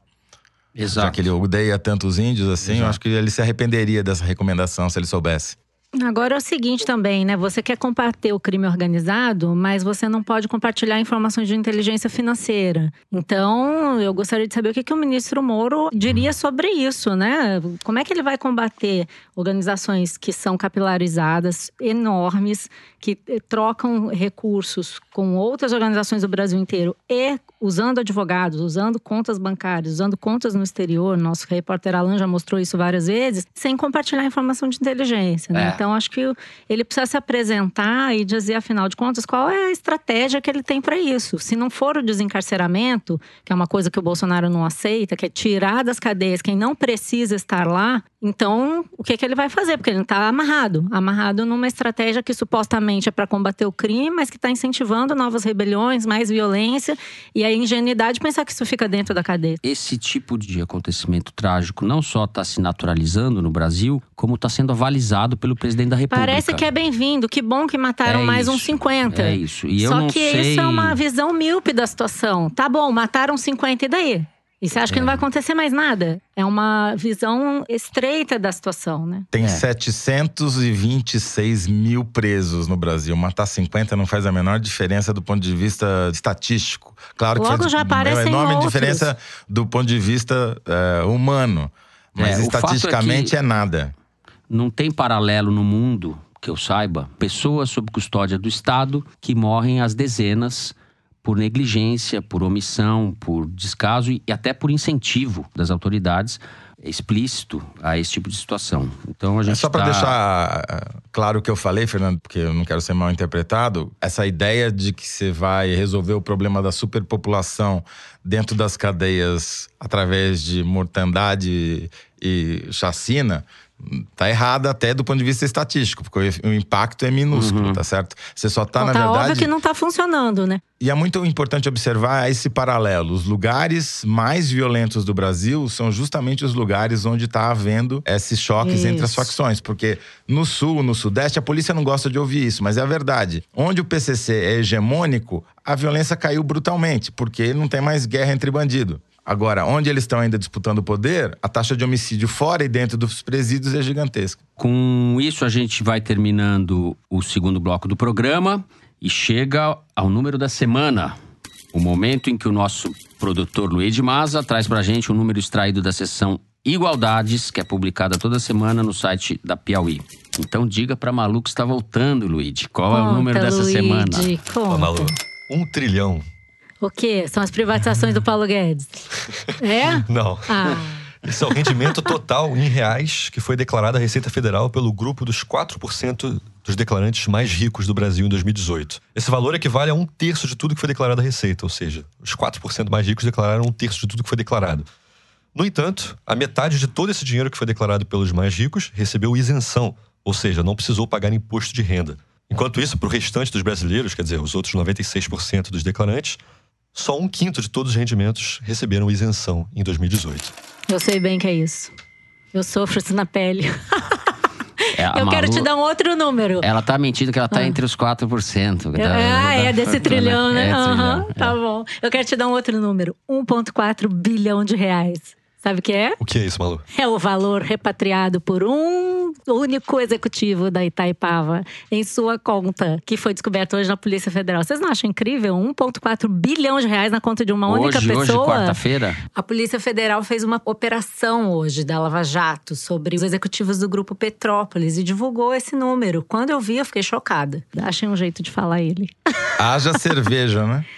G: Já que ele odeia tantos índios assim, eu
B: Exato.
G: acho que ele se arrependeria dessa recomendação se ele soubesse.
D: Agora é o seguinte também, né? Você quer combater o crime organizado, mas você não pode compartilhar informações de inteligência financeira. Então, eu gostaria de saber o que, que o ministro Moro diria sobre isso, né? Como é que ele vai combater organizações que são capilarizadas, enormes, que eh, trocam recursos com outras organizações do Brasil inteiro e usando advogados, usando contas bancárias, usando contas no exterior. Nosso repórter Alan já mostrou isso várias vezes, sem compartilhar informação de inteligência, né?
B: É.
D: Então, acho que ele precisa se apresentar e dizer, afinal de contas, qual é a estratégia que ele tem para isso. Se não for o desencarceramento, que é uma coisa que o Bolsonaro não aceita, que é tirar das cadeias quem não precisa estar lá, então o que, que ele vai fazer? Porque ele está amarrado amarrado numa estratégia que supostamente é para combater o crime, mas que está incentivando novas rebeliões, mais violência e a ingenuidade de pensar que isso fica dentro da cadeia.
B: Esse tipo de acontecimento trágico não só está se naturalizando no Brasil, como está sendo avalizado pelo presidente da República.
D: Parece que é bem-vindo, que bom que mataram
B: É
D: mais
B: isso,
D: uns 50.
B: É isso. E eu
D: Só
B: não
D: que
B: sei...
D: isso é uma visão míope da situação. Tá bom, mataram 50 e daí? E você acha que não vai acontecer mais nada? É uma visão estreita da situação, né?
G: Tem
B: É.
G: 726 mil presos no Brasil. Matar 50 não faz a menor diferença do ponto de vista estatístico. Claro que
D: Logo
G: faz
D: já
G: uma
D: aparecem
G: enorme
D: outros.
G: diferença do ponto de vista eh, humano. Mas
B: É, é
G: estatisticamente é nada.
B: Não tem paralelo no mundo, que eu saiba, pessoas sob custódia do Estado que morrem às dezenas por negligência, por omissão, por descaso e até por incentivo das autoridades explícito a esse tipo de situação. Então a gente
G: É só para
B: tá-
G: deixar ah, claro o que eu falei, Fernando, porque eu não quero ser mal interpretado. Essa ideia de que você vai resolver o problema da superpopulação dentro das cadeias através de mortandade e chacina tá errada até do ponto de vista estatístico, porque o impacto é minúsculo, tá certo? Você só tá,
D: Então,
G: na
D: tá
G: verdade.
D: óbvio que não tá funcionando, né?
G: E é muito importante observar esse paralelo. Os lugares mais violentos do Brasil são justamente os lugares onde está havendo esses choques entre as
D: Isso.
G: facções. Porque no sul, no sudeste, a polícia não gosta de ouvir isso, mas é a verdade. Onde o PCC é hegemônico, a violência caiu brutalmente, porque não tem mais guerra entre bandido. Agora, onde eles estão ainda disputando o poder, a taxa de homicídio fora e dentro dos presídios é gigantesca.
B: Com isso, a gente vai terminando o segundo bloco do programa e chega ao número da semana. O momento em que o nosso produtor Luiz de Maza traz pra gente um número extraído da seção Igualdades, que é publicada toda semana no site da Piauí. Então diga pra Malu que está voltando, Luiz. Qual é o número
D: Conta,
B: dessa
D: Luigi,
B: semana?
D: Conta.
J: Ô, Malu, um trilhão.
D: O quê? São as privatizações do Paulo Guedes? É?
J: Não.
D: Ah,
J: Esse é o rendimento total em reais que foi declarado à Receita Federal pelo grupo dos 4% dos declarantes mais ricos do Brasil em 2018. Esse valor equivale a um terço de tudo que foi declarado à Receita, ou seja, os 4% mais ricos declararam um terço de tudo que foi declarado. No entanto, a metade de todo esse dinheiro que foi declarado pelos mais ricos recebeu isenção, ou seja, não precisou pagar imposto de renda. Enquanto isso, para o restante dos brasileiros, quer dizer, os outros 96% dos declarantes, só um quinto de todos os rendimentos receberam isenção em 2018.
D: eu sei bem que é isso. Eu sofro isso na pele.
B: É,
D: eu quero
B: Malu-
D: te dar um outro número.
B: Ela tá mentindo que ela tá
D: Ah.
B: entre os 4%.
D: Eu-
B: Da-
D: ah, é
B: da-
D: desse trilhão, né?
B: É,
D: Aham,
B: trilhão,
D: tá bom. Eu quero te dar um outro número: 1,4 bilhão de reais. Sabe o que é?
J: O que é isso, Malu?
D: É o valor repatriado por um único executivo da Itaipava em sua conta, que foi descoberto hoje na Polícia Federal. Vocês não acham incrível? 1,4 bilhão de reais na conta de uma única
B: Hoje, hoje,
D: pessoa?
B: quarta-feira.
D: A Polícia Federal fez uma operação hoje da Lava Jato sobre os executivos do Grupo Petrópolis e divulgou esse número. Quando eu vi, eu fiquei chocada. Achem um jeito de falar ele.
G: Haja cerveja, né?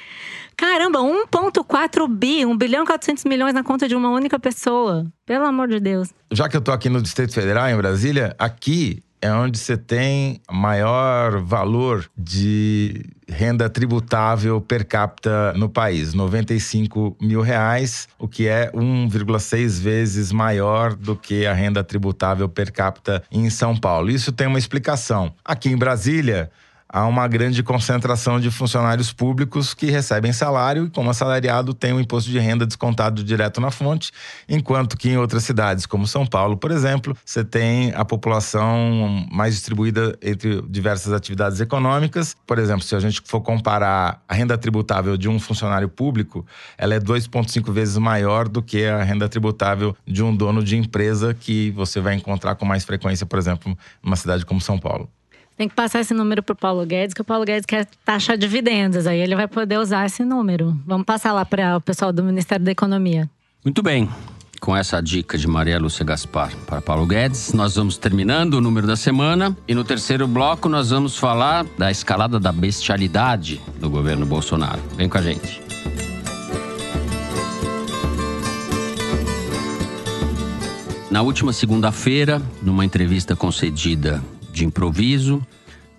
D: Caramba, 1,4 bi, 1 bilhão e 400 milhões na conta de uma única pessoa. Pelo amor de Deus.
G: Já que eu tô aqui no Distrito Federal, em Brasília, aqui é onde você tem maior valor de renda tributável per capita no país, 95 mil reais, o que é 1,6 vezes maior do que a renda tributável per capita em São Paulo. Isso tem uma explicação. Aqui em Brasília, há uma grande concentração de funcionários públicos que recebem salário e, como assalariado, tem o imposto de renda descontado direto na fonte, enquanto que em outras cidades, como São Paulo, por exemplo, você tem a população mais distribuída entre diversas atividades econômicas. Por exemplo, se a gente for comparar a renda tributável de um funcionário público, ela é 2,5 vezes maior do que a renda tributável de um dono de empresa que você vai encontrar com mais frequência, por exemplo, numa cidade como São Paulo.
D: Tem que passar esse número pro Paulo Guedes, que o Paulo Guedes quer taxar dividendos. Aí ele vai poder usar esse número. Vamos passar lá para o pessoal do Ministério da Economia.
B: Muito bem. Com essa dica de Maria Lúcia Gaspar para Paulo Guedes, nós vamos terminando o número da semana. E no terceiro bloco, nós vamos falar da escalada da bestialidade do governo Bolsonaro. Vem com a gente. Na última segunda-feira, numa entrevista concedida de improviso,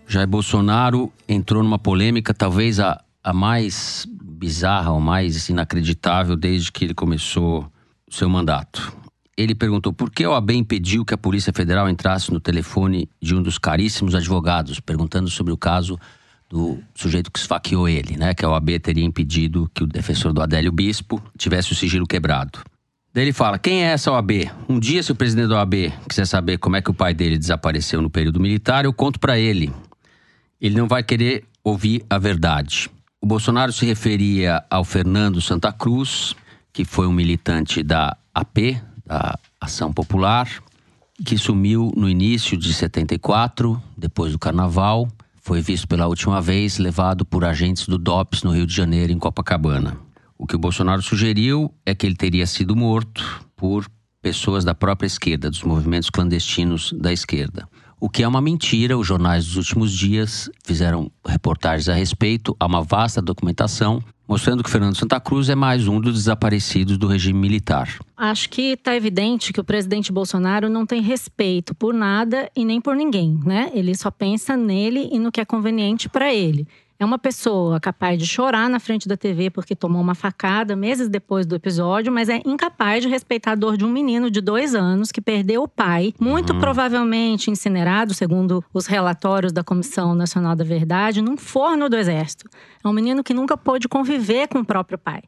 B: Jair Bolsonaro entrou numa polêmica, talvez a, a mais bizarra, ou mais inacreditável desde que ele começou o seu mandato. Ele perguntou por que a OAB impediu que a Polícia Federal entrasse no telefone de um dos caríssimos advogados, perguntando sobre o caso do sujeito que esfaqueou ele, né? Que a OAB teria impedido que o defensor do Adélio Bispo tivesse o sigilo quebrado. Daí ele fala: quem é essa OAB? Um dia, se o presidente da OAB quiser saber como é que o pai dele desapareceu no período militar, eu conto para ele. Ele não vai querer ouvir a verdade. O Bolsonaro se referia ao Fernando Santa Cruz, que foi um militante da AP, da Ação Popular, que sumiu no início de 74, depois do carnaval. Foi visto pela última vez levado por agentes do DOPS no Rio de Janeiro, em Copacabana. O que o Bolsonaro sugeriu é que ele teria sido morto por pessoas da própria esquerda, dos movimentos clandestinos da esquerda. O que é uma mentira, os jornais dos últimos dias fizeram reportagens a respeito, há uma vasta documentação mostrando que Fernando Santa Cruz é mais um dos desaparecidos do regime militar.
D: Acho que está evidente que o presidente Bolsonaro não tem respeito por nada e nem por ninguém, né? Ele só pensa nele e no que é conveniente para ele. É uma pessoa capaz de chorar na frente da TV porque tomou uma facada meses depois do episódio, mas é incapaz de respeitar a dor de um menino de dois anos que perdeu o pai, muito uhum. provavelmente incinerado, segundo os relatórios da Comissão Nacional da Verdade, num forno do Exército. É um menino que nunca pôde conviver com o próprio pai.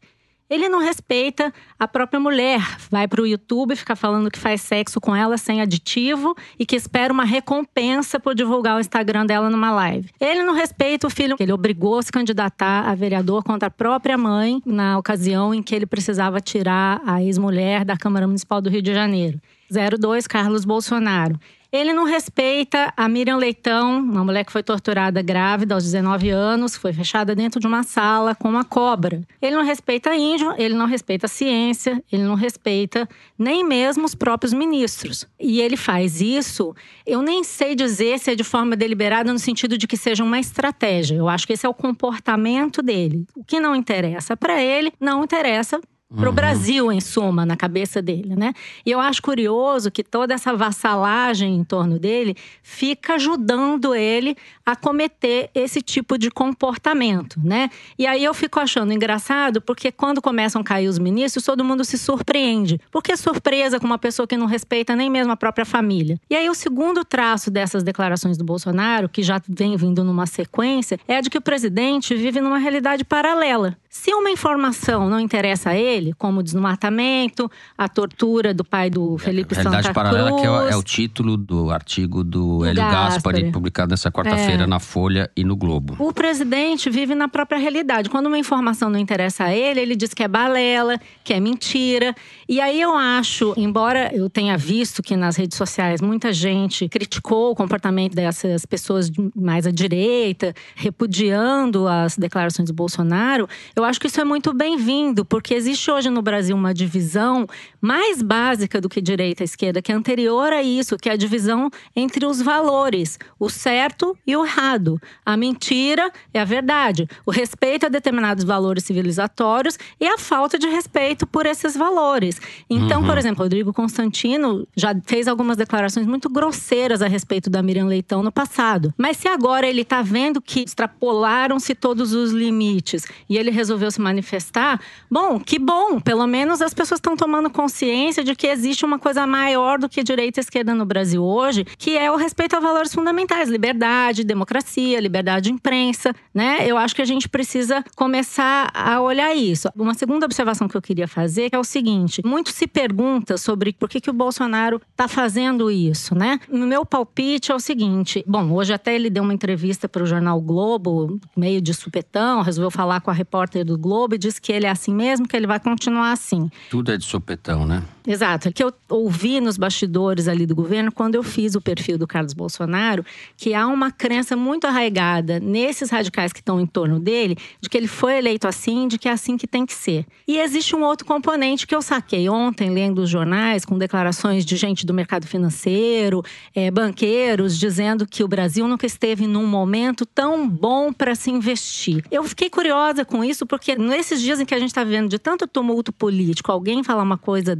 D: Ele não respeita a própria mulher. Vai para o YouTube ficar falando que faz sexo com ela sem aditivo e que espera uma recompensa por divulgar o Instagram dela numa live. Ele não respeita o filho ele obrigou a se candidatar a vereador contra a própria mãe na ocasião em que ele precisava tirar a ex-mulher da Câmara Municipal do Rio de Janeiro. 02 Carlos Bolsonaro. Ele não respeita a Miriam Leitão, uma mulher que foi torturada grávida aos 19 anos, foi fechada dentro de uma sala com uma cobra. Ele não respeita índio, ele não respeita a ciência, ele não respeita nem mesmo os próprios ministros. E ele faz isso, eu nem sei dizer se é de forma deliberada no sentido de que seja uma estratégia. Eu acho que esse é o comportamento dele. O que não interessa para ele, não interessa para o uhum. Brasil, em suma, na cabeça dele, né? E eu acho curioso que toda essa vassalagem em torno dele fica ajudando ele a cometer esse tipo de comportamento, né? E aí eu fico achando engraçado porque quando começam a cair os ministros, todo mundo se surpreende. Porque surpresa com uma pessoa que não respeita nem mesmo a própria família. E aí o segundo traço dessas declarações do Bolsonaro, que já vem vindo numa sequência, é de que o presidente vive numa realidade paralela. Se uma informação não interessa a ele, como o desmatamento, a tortura do pai do Felipe Realidade Santa
B: Paralela, Cruz, que é o, é o, título do artigo do, do Hélio Gaspari, publicado nessa quarta-feira é. na Folha e no Globo.
D: O presidente vive na própria realidade. Quando uma informação não interessa a ele, ele diz que é balela, que é mentira. E aí eu acho, embora eu tenha visto que nas redes sociais muita gente criticou o comportamento dessas pessoas mais à direita, repudiando as declarações do Bolsonaro, eu acho que isso é muito bem-vindo, porque existe hoje no Brasil uma divisão mais básica do que direita e esquerda, que é anterior a isso, que é a divisão entre os valores, o certo e o errado. A mentira é a verdade, o respeito a determinados valores civilizatórios e a falta de respeito por esses valores. Então, uhum. por exemplo, Rodrigo Constantino já fez algumas declarações muito grosseiras a respeito da Miriam Leitão no passado. Mas se agora ele está vendo que extrapolaram-se todos os limites e ele resolveu resolveu se manifestar, bom, que bom, pelo menos as pessoas estão tomando consciência de que existe uma coisa maior do que direita e esquerda no Brasil hoje, que é o respeito a valores fundamentais, liberdade, democracia, liberdade de imprensa, né? Eu acho que a gente precisa começar a olhar isso. Uma segunda observação que eu queria fazer é o seguinte: muito se pergunta sobre por que, que o Bolsonaro está fazendo isso, né? Meu palpite é o seguinte: bom, hoje até ele deu uma entrevista para o jornal Globo, meio de supetão, resolveu falar com a repórter do Globo e diz que ele é assim mesmo, que ele vai continuar assim.
B: Tudo é de sopetão, né?
D: Exato. Que eu ouvi nos bastidores ali do governo, quando eu fiz o perfil do Carlos Bolsonaro, que há uma crença muito arraigada nesses radicais que estão em torno dele, de que ele foi eleito assim, de que é assim que tem que ser. E existe um outro componente que eu saquei ontem, lendo os jornais, com declarações de gente do mercado financeiro, é, banqueiros, dizendo que o Brasil nunca esteve num momento tão bom para se investir. Eu fiquei curiosa com isso, porque nesses dias em que a gente está vivendo de tanto tumulto político, alguém falar uma coisa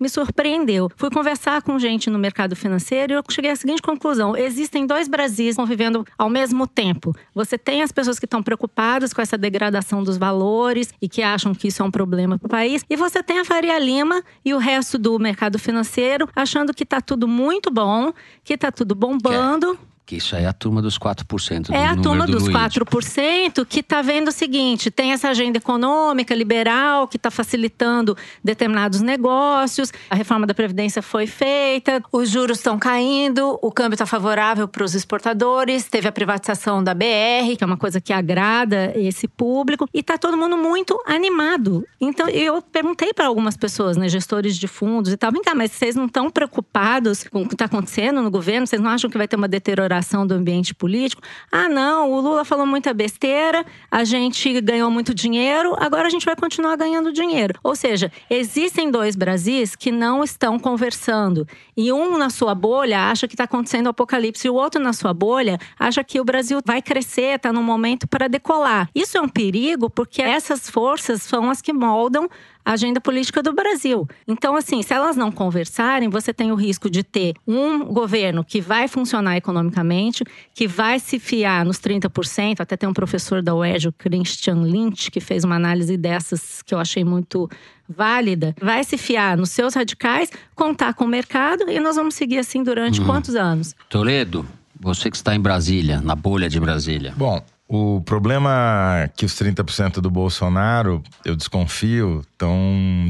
D: me surpreendeu. Fui conversar com gente no mercado financeiro e eu cheguei à seguinte conclusão: existem dois Brasis convivendo ao mesmo tempo. Você tem as pessoas que estão preocupadas com essa degradação dos valores e que acham que isso é um problema para o país, e você tem a Faria Lima e o resto do mercado financeiro achando que está tudo muito bom, que está tudo bombando.
B: Que isso aí é a turma dos 4%. Do
D: é a turma
B: do
D: dos Luiz. 4% que está vendo o seguinte: tem essa agenda econômica liberal que está facilitando determinados negócios, a reforma da Previdência foi feita, os juros estão caindo, o câmbio está favorável para os exportadores, teve a privatização da BR, que é uma coisa que agrada esse público, e está todo mundo muito animado. Então eu perguntei para algumas pessoas, né, gestores de fundos e tal, vem cá, mas vocês não estão preocupados com o que está acontecendo no governo? Vocês não acham que vai ter uma deterioração? Do ambiente político. Ah, não, o Lula falou muita besteira, a gente ganhou muito dinheiro, agora a gente vai continuar ganhando dinheiro. Ou seja, existem dois Brasis que não estão conversando. E um na sua bolha acha que está acontecendo o apocalipse, e o outro na sua bolha acha que o Brasil vai crescer, está num momento para decolar. Isso é um perigo porque essas forças são as que moldam a agenda política do Brasil. Então, assim, se elas não conversarem, você tem o risco de ter um governo que vai funcionar economicamente, que vai se fiar nos 30%. Até tem um professor da UERJ, Christian Lynch, que fez uma análise dessas que eu achei muito válida. Vai se fiar nos seus radicais, contar com o mercado e nós vamos seguir assim durante
B: Uhum.
D: quantos anos?
B: Toledo, você que está em Brasília, na bolha de Brasília.
G: Bom, o problema é que os 30% do Bolsonaro, eu desconfio, estão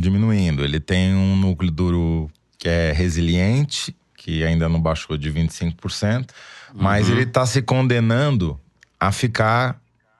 G: diminuindo. Ele tem um núcleo duro que é resiliente, que ainda não baixou de 25%, mas
B: Uhum.
G: ele está se condenando a ficar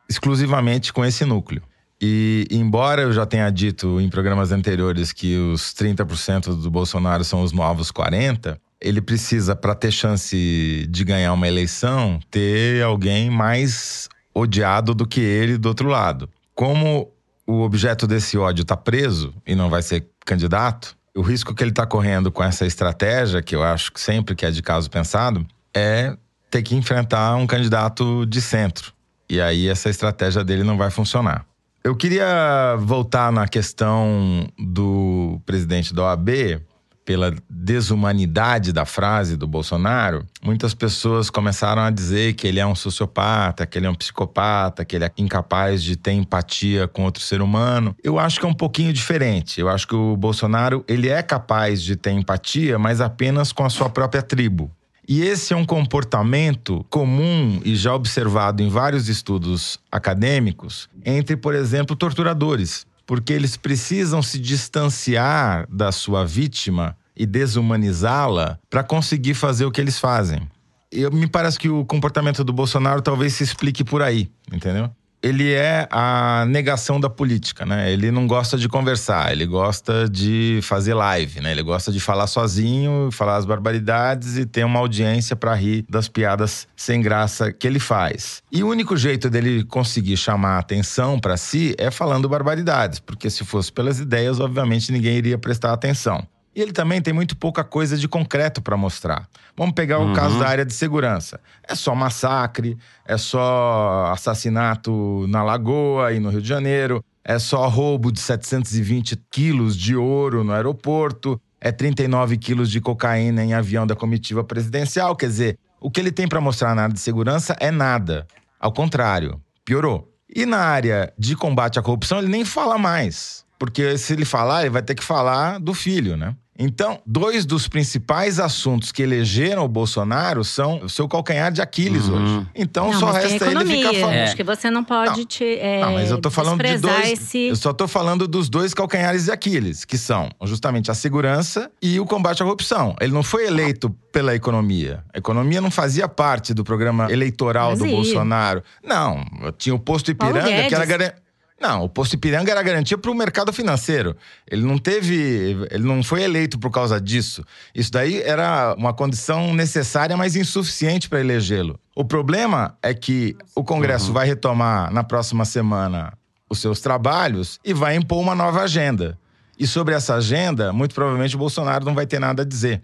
G: exclusivamente com esse núcleo. E embora eu já tenha dito em programas anteriores que os 30% do Bolsonaro são os novos 40, ele precisa para ter chance de ganhar uma eleição ter alguém mais odiado do que ele do outro lado. Como o objeto desse ódio está preso e não vai ser candidato, o risco que ele está correndo com essa estratégia, que eu acho que sempre que é de caso pensado, é ter que enfrentar um candidato de centro. E aí essa estratégia dele não vai funcionar. Eu queria voltar na questão do presidente da OAB, pela desumanidade da frase do Bolsonaro. Muitas pessoas começaram a dizer que ele é um sociopata, que ele é um psicopata, que ele é incapaz de ter empatia com outro ser humano. Eu acho que é um pouquinho diferente. Eu acho que o Bolsonaro, ele é capaz de ter empatia, mas apenas com a sua própria tribo. E esse é um comportamento comum e já observado em vários estudos acadêmicos entre, por exemplo, torturadores, porque eles precisam se distanciar da sua vítima e desumanizá-la para conseguir fazer o que eles fazem. Eu, me parece que o comportamento do Bolsonaro talvez se explique por aí, entendeu? Ele é a negação da política, né? Ele não gosta de conversar, ele gosta de fazer live, né? Ele gosta de falar sozinho, falar as barbaridades e ter uma audiência para rir das piadas sem graça que ele faz. E o único jeito dele conseguir chamar a atenção para si é falando barbaridades, porque se fosse pelas ideias, obviamente ninguém iria prestar atenção. E ele também tem muito pouca coisa de concreto para mostrar. Vamos pegar o
B: Uhum.
G: caso da área de segurança. É só massacre, é só assassinato na Lagoa e no Rio de Janeiro, é só roubo de 720 quilos de ouro no aeroporto, é 39 quilos de cocaína em avião da comitiva presidencial. Quer dizer, o que ele tem para mostrar na área de segurança é nada. Ao contrário, piorou. E na área de combate à corrupção, ele nem fala mais. Porque se ele falar, ele vai ter que falar do filho, né? Então, dois dos principais assuntos que elegeram o Bolsonaro são o seu calcanhar de Aquiles
B: Uhum.
G: hoje. Então,
D: não,
G: só
D: mas tem
G: resta ele ficar falando.
B: É.
D: Acho que você não pode te é,
G: Não, mas eu tô falando de
D: desprezar
G: dois.
D: esse...
G: Eu só tô falando dos dois calcanhares de Aquiles, que são justamente a segurança e o combate à corrupção. Ele não foi eleito pela economia. A economia não fazia parte do programa eleitoral do
D: Fazia.
G: Bolsonaro. Não, tinha o posto Ipiranga, que era Não, o posto Ipiranga era garantia para o mercado financeiro. Ele não teve. Ele não foi eleito por causa disso. Isso daí era uma condição necessária, mas insuficiente para elegê-lo. O problema é que o Congresso vai retomar na próxima semana os seus trabalhos e vai impor uma nova agenda. E sobre essa agenda, muito provavelmente o Bolsonaro não vai ter nada a dizer.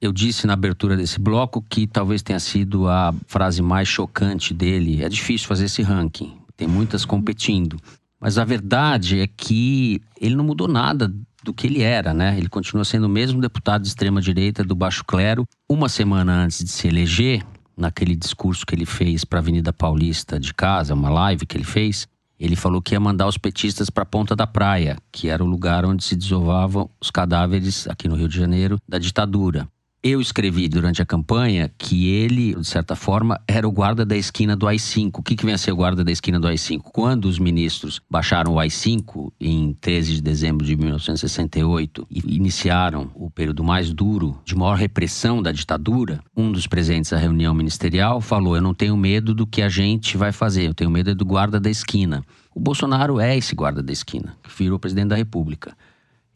B: Eu disse na abertura desse bloco que talvez tenha sido a frase mais chocante dele. É difícil fazer esse ranking, tem muitas competindo. Mas a verdade é que ele não mudou nada do que ele era, né? Ele continua sendo o mesmo deputado de extrema-direita do Baixo Clero. Uma semana antes de se eleger, naquele discurso que ele fez para a Avenida Paulista de casa, uma live que ele fez, ele falou que ia mandar os petistas para a Ponta da Praia, que era o lugar onde se desovavam os cadáveres, aqui no Rio de Janeiro, da ditadura. Eu escrevi durante a campanha que ele, de certa forma, era o guarda da esquina do AI-5. O que, que vem a ser o guarda da esquina do AI-5? Quando os ministros baixaram o AI-5, em 13 de dezembro de 1968, e iniciaram o período mais duro, de maior repressão da ditadura, um dos presentes à reunião ministerial falou: Eu não tenho medo do que a gente vai fazer, eu tenho medo é do guarda da esquina. O Bolsonaro é esse guarda da esquina, que virou presidente da República.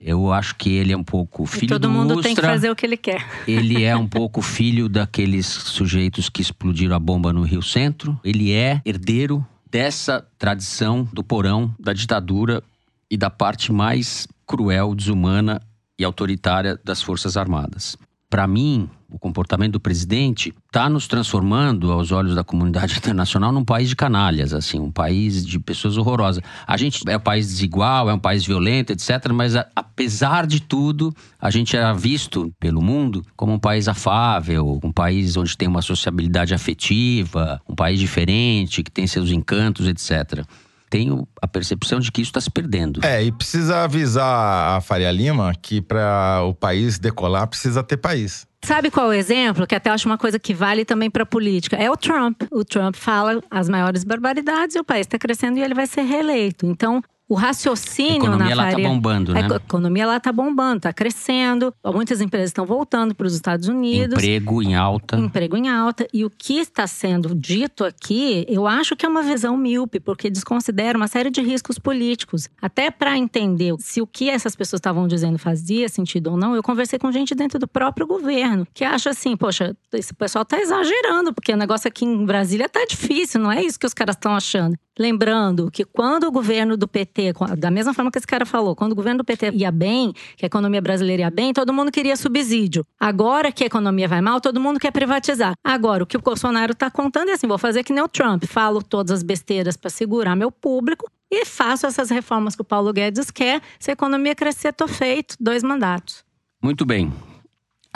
B: Eu acho que ele é um pouco filho
D: e todo
B: do
D: mundo
B: Ustra.
D: tem que fazer o que ele quer.
B: Ele é um pouco filho daqueles sujeitos que explodiram a bomba no Rio Centro. Ele é herdeiro dessa tradição do porão, da ditadura e da parte mais cruel, desumana e autoritária das Forças Armadas. Para mim, o comportamento do presidente está nos transformando, aos olhos da comunidade internacional, num país de canalhas, assim, um país de pessoas horrorosas. A gente é um país desigual, é um país violento, etc. Mas a, apesar de tudo, a gente era visto pelo mundo como um país afável, um país onde tem uma sociabilidade afetiva, um país diferente, que tem seus encantos, etc tenho a percepção de que isso está se perdendo.
G: É, e precisa avisar a Faria Lima que para o país decolar precisa ter país.
D: Sabe qual é o exemplo? Que até acho uma coisa que vale também para política. É o Trump. O Trump fala as maiores barbaridades e o país está crescendo e ele vai ser reeleito. Então, o raciocínio
B: a economia
D: na
B: lá tá bombando, né?
D: A economia lá tá bombando, tá crescendo. Muitas empresas estão voltando para os Estados Unidos.
B: Emprego em alta.
D: Emprego em alta. E o que está sendo dito aqui, eu acho que é uma visão míope, porque desconsidera uma série de riscos políticos. Até para entender se o que essas pessoas estavam dizendo fazia sentido ou não, eu conversei com gente dentro do próprio governo, que acha assim, poxa, esse pessoal tá exagerando, porque o negócio aqui em Brasília tá difícil, não é isso que os caras estão achando. Lembrando que quando o governo do PT, da mesma forma que esse cara falou, quando o governo do PT ia bem, que a economia brasileira ia bem, todo mundo queria subsídio. Agora que a economia vai mal, todo mundo quer privatizar. Agora, o que o Bolsonaro está contando é assim: vou fazer que nem o Trump, falo todas as besteiras para segurar meu público e faço essas reformas que o Paulo Guedes quer. Se a economia crescer, tô feito. Dois mandatos.
B: Muito bem.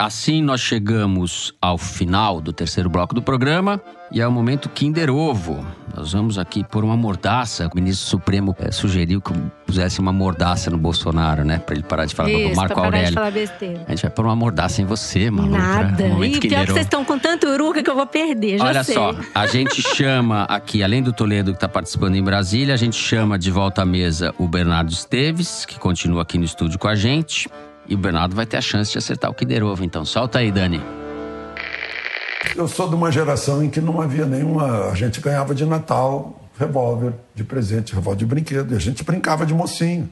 B: Assim nós chegamos ao final do terceiro bloco do programa e é o momento Kinder Ovo. Nós vamos aqui pôr uma mordaça. O ministro Supremo é, sugeriu que pusesse uma mordaça no Bolsonaro, né? Pra ele parar de falar
D: Isso,
B: do Marco
D: pra parar
B: Aurélio.
D: de falar besteira.
B: A gente vai pôr uma mordaça em você, maluca.
D: Nada.
B: Momento
D: E pior que vocês estão com tanto uruca que eu vou perder, já
B: Olha
D: sei.
B: só, a gente chama aqui, além do Toledo que está participando em Brasília, a gente chama de volta à mesa o Bernardo Esteves, que continua aqui no estúdio com a gente. E o Bernardo vai ter a chance de acertar o Kinder Ovo. Então solta aí, Dani.
K: Eu sou de uma geração em que não havia nenhuma. A gente ganhava de Natal revólver de presente, revólver de brinquedo. E a gente brincava de mocinho.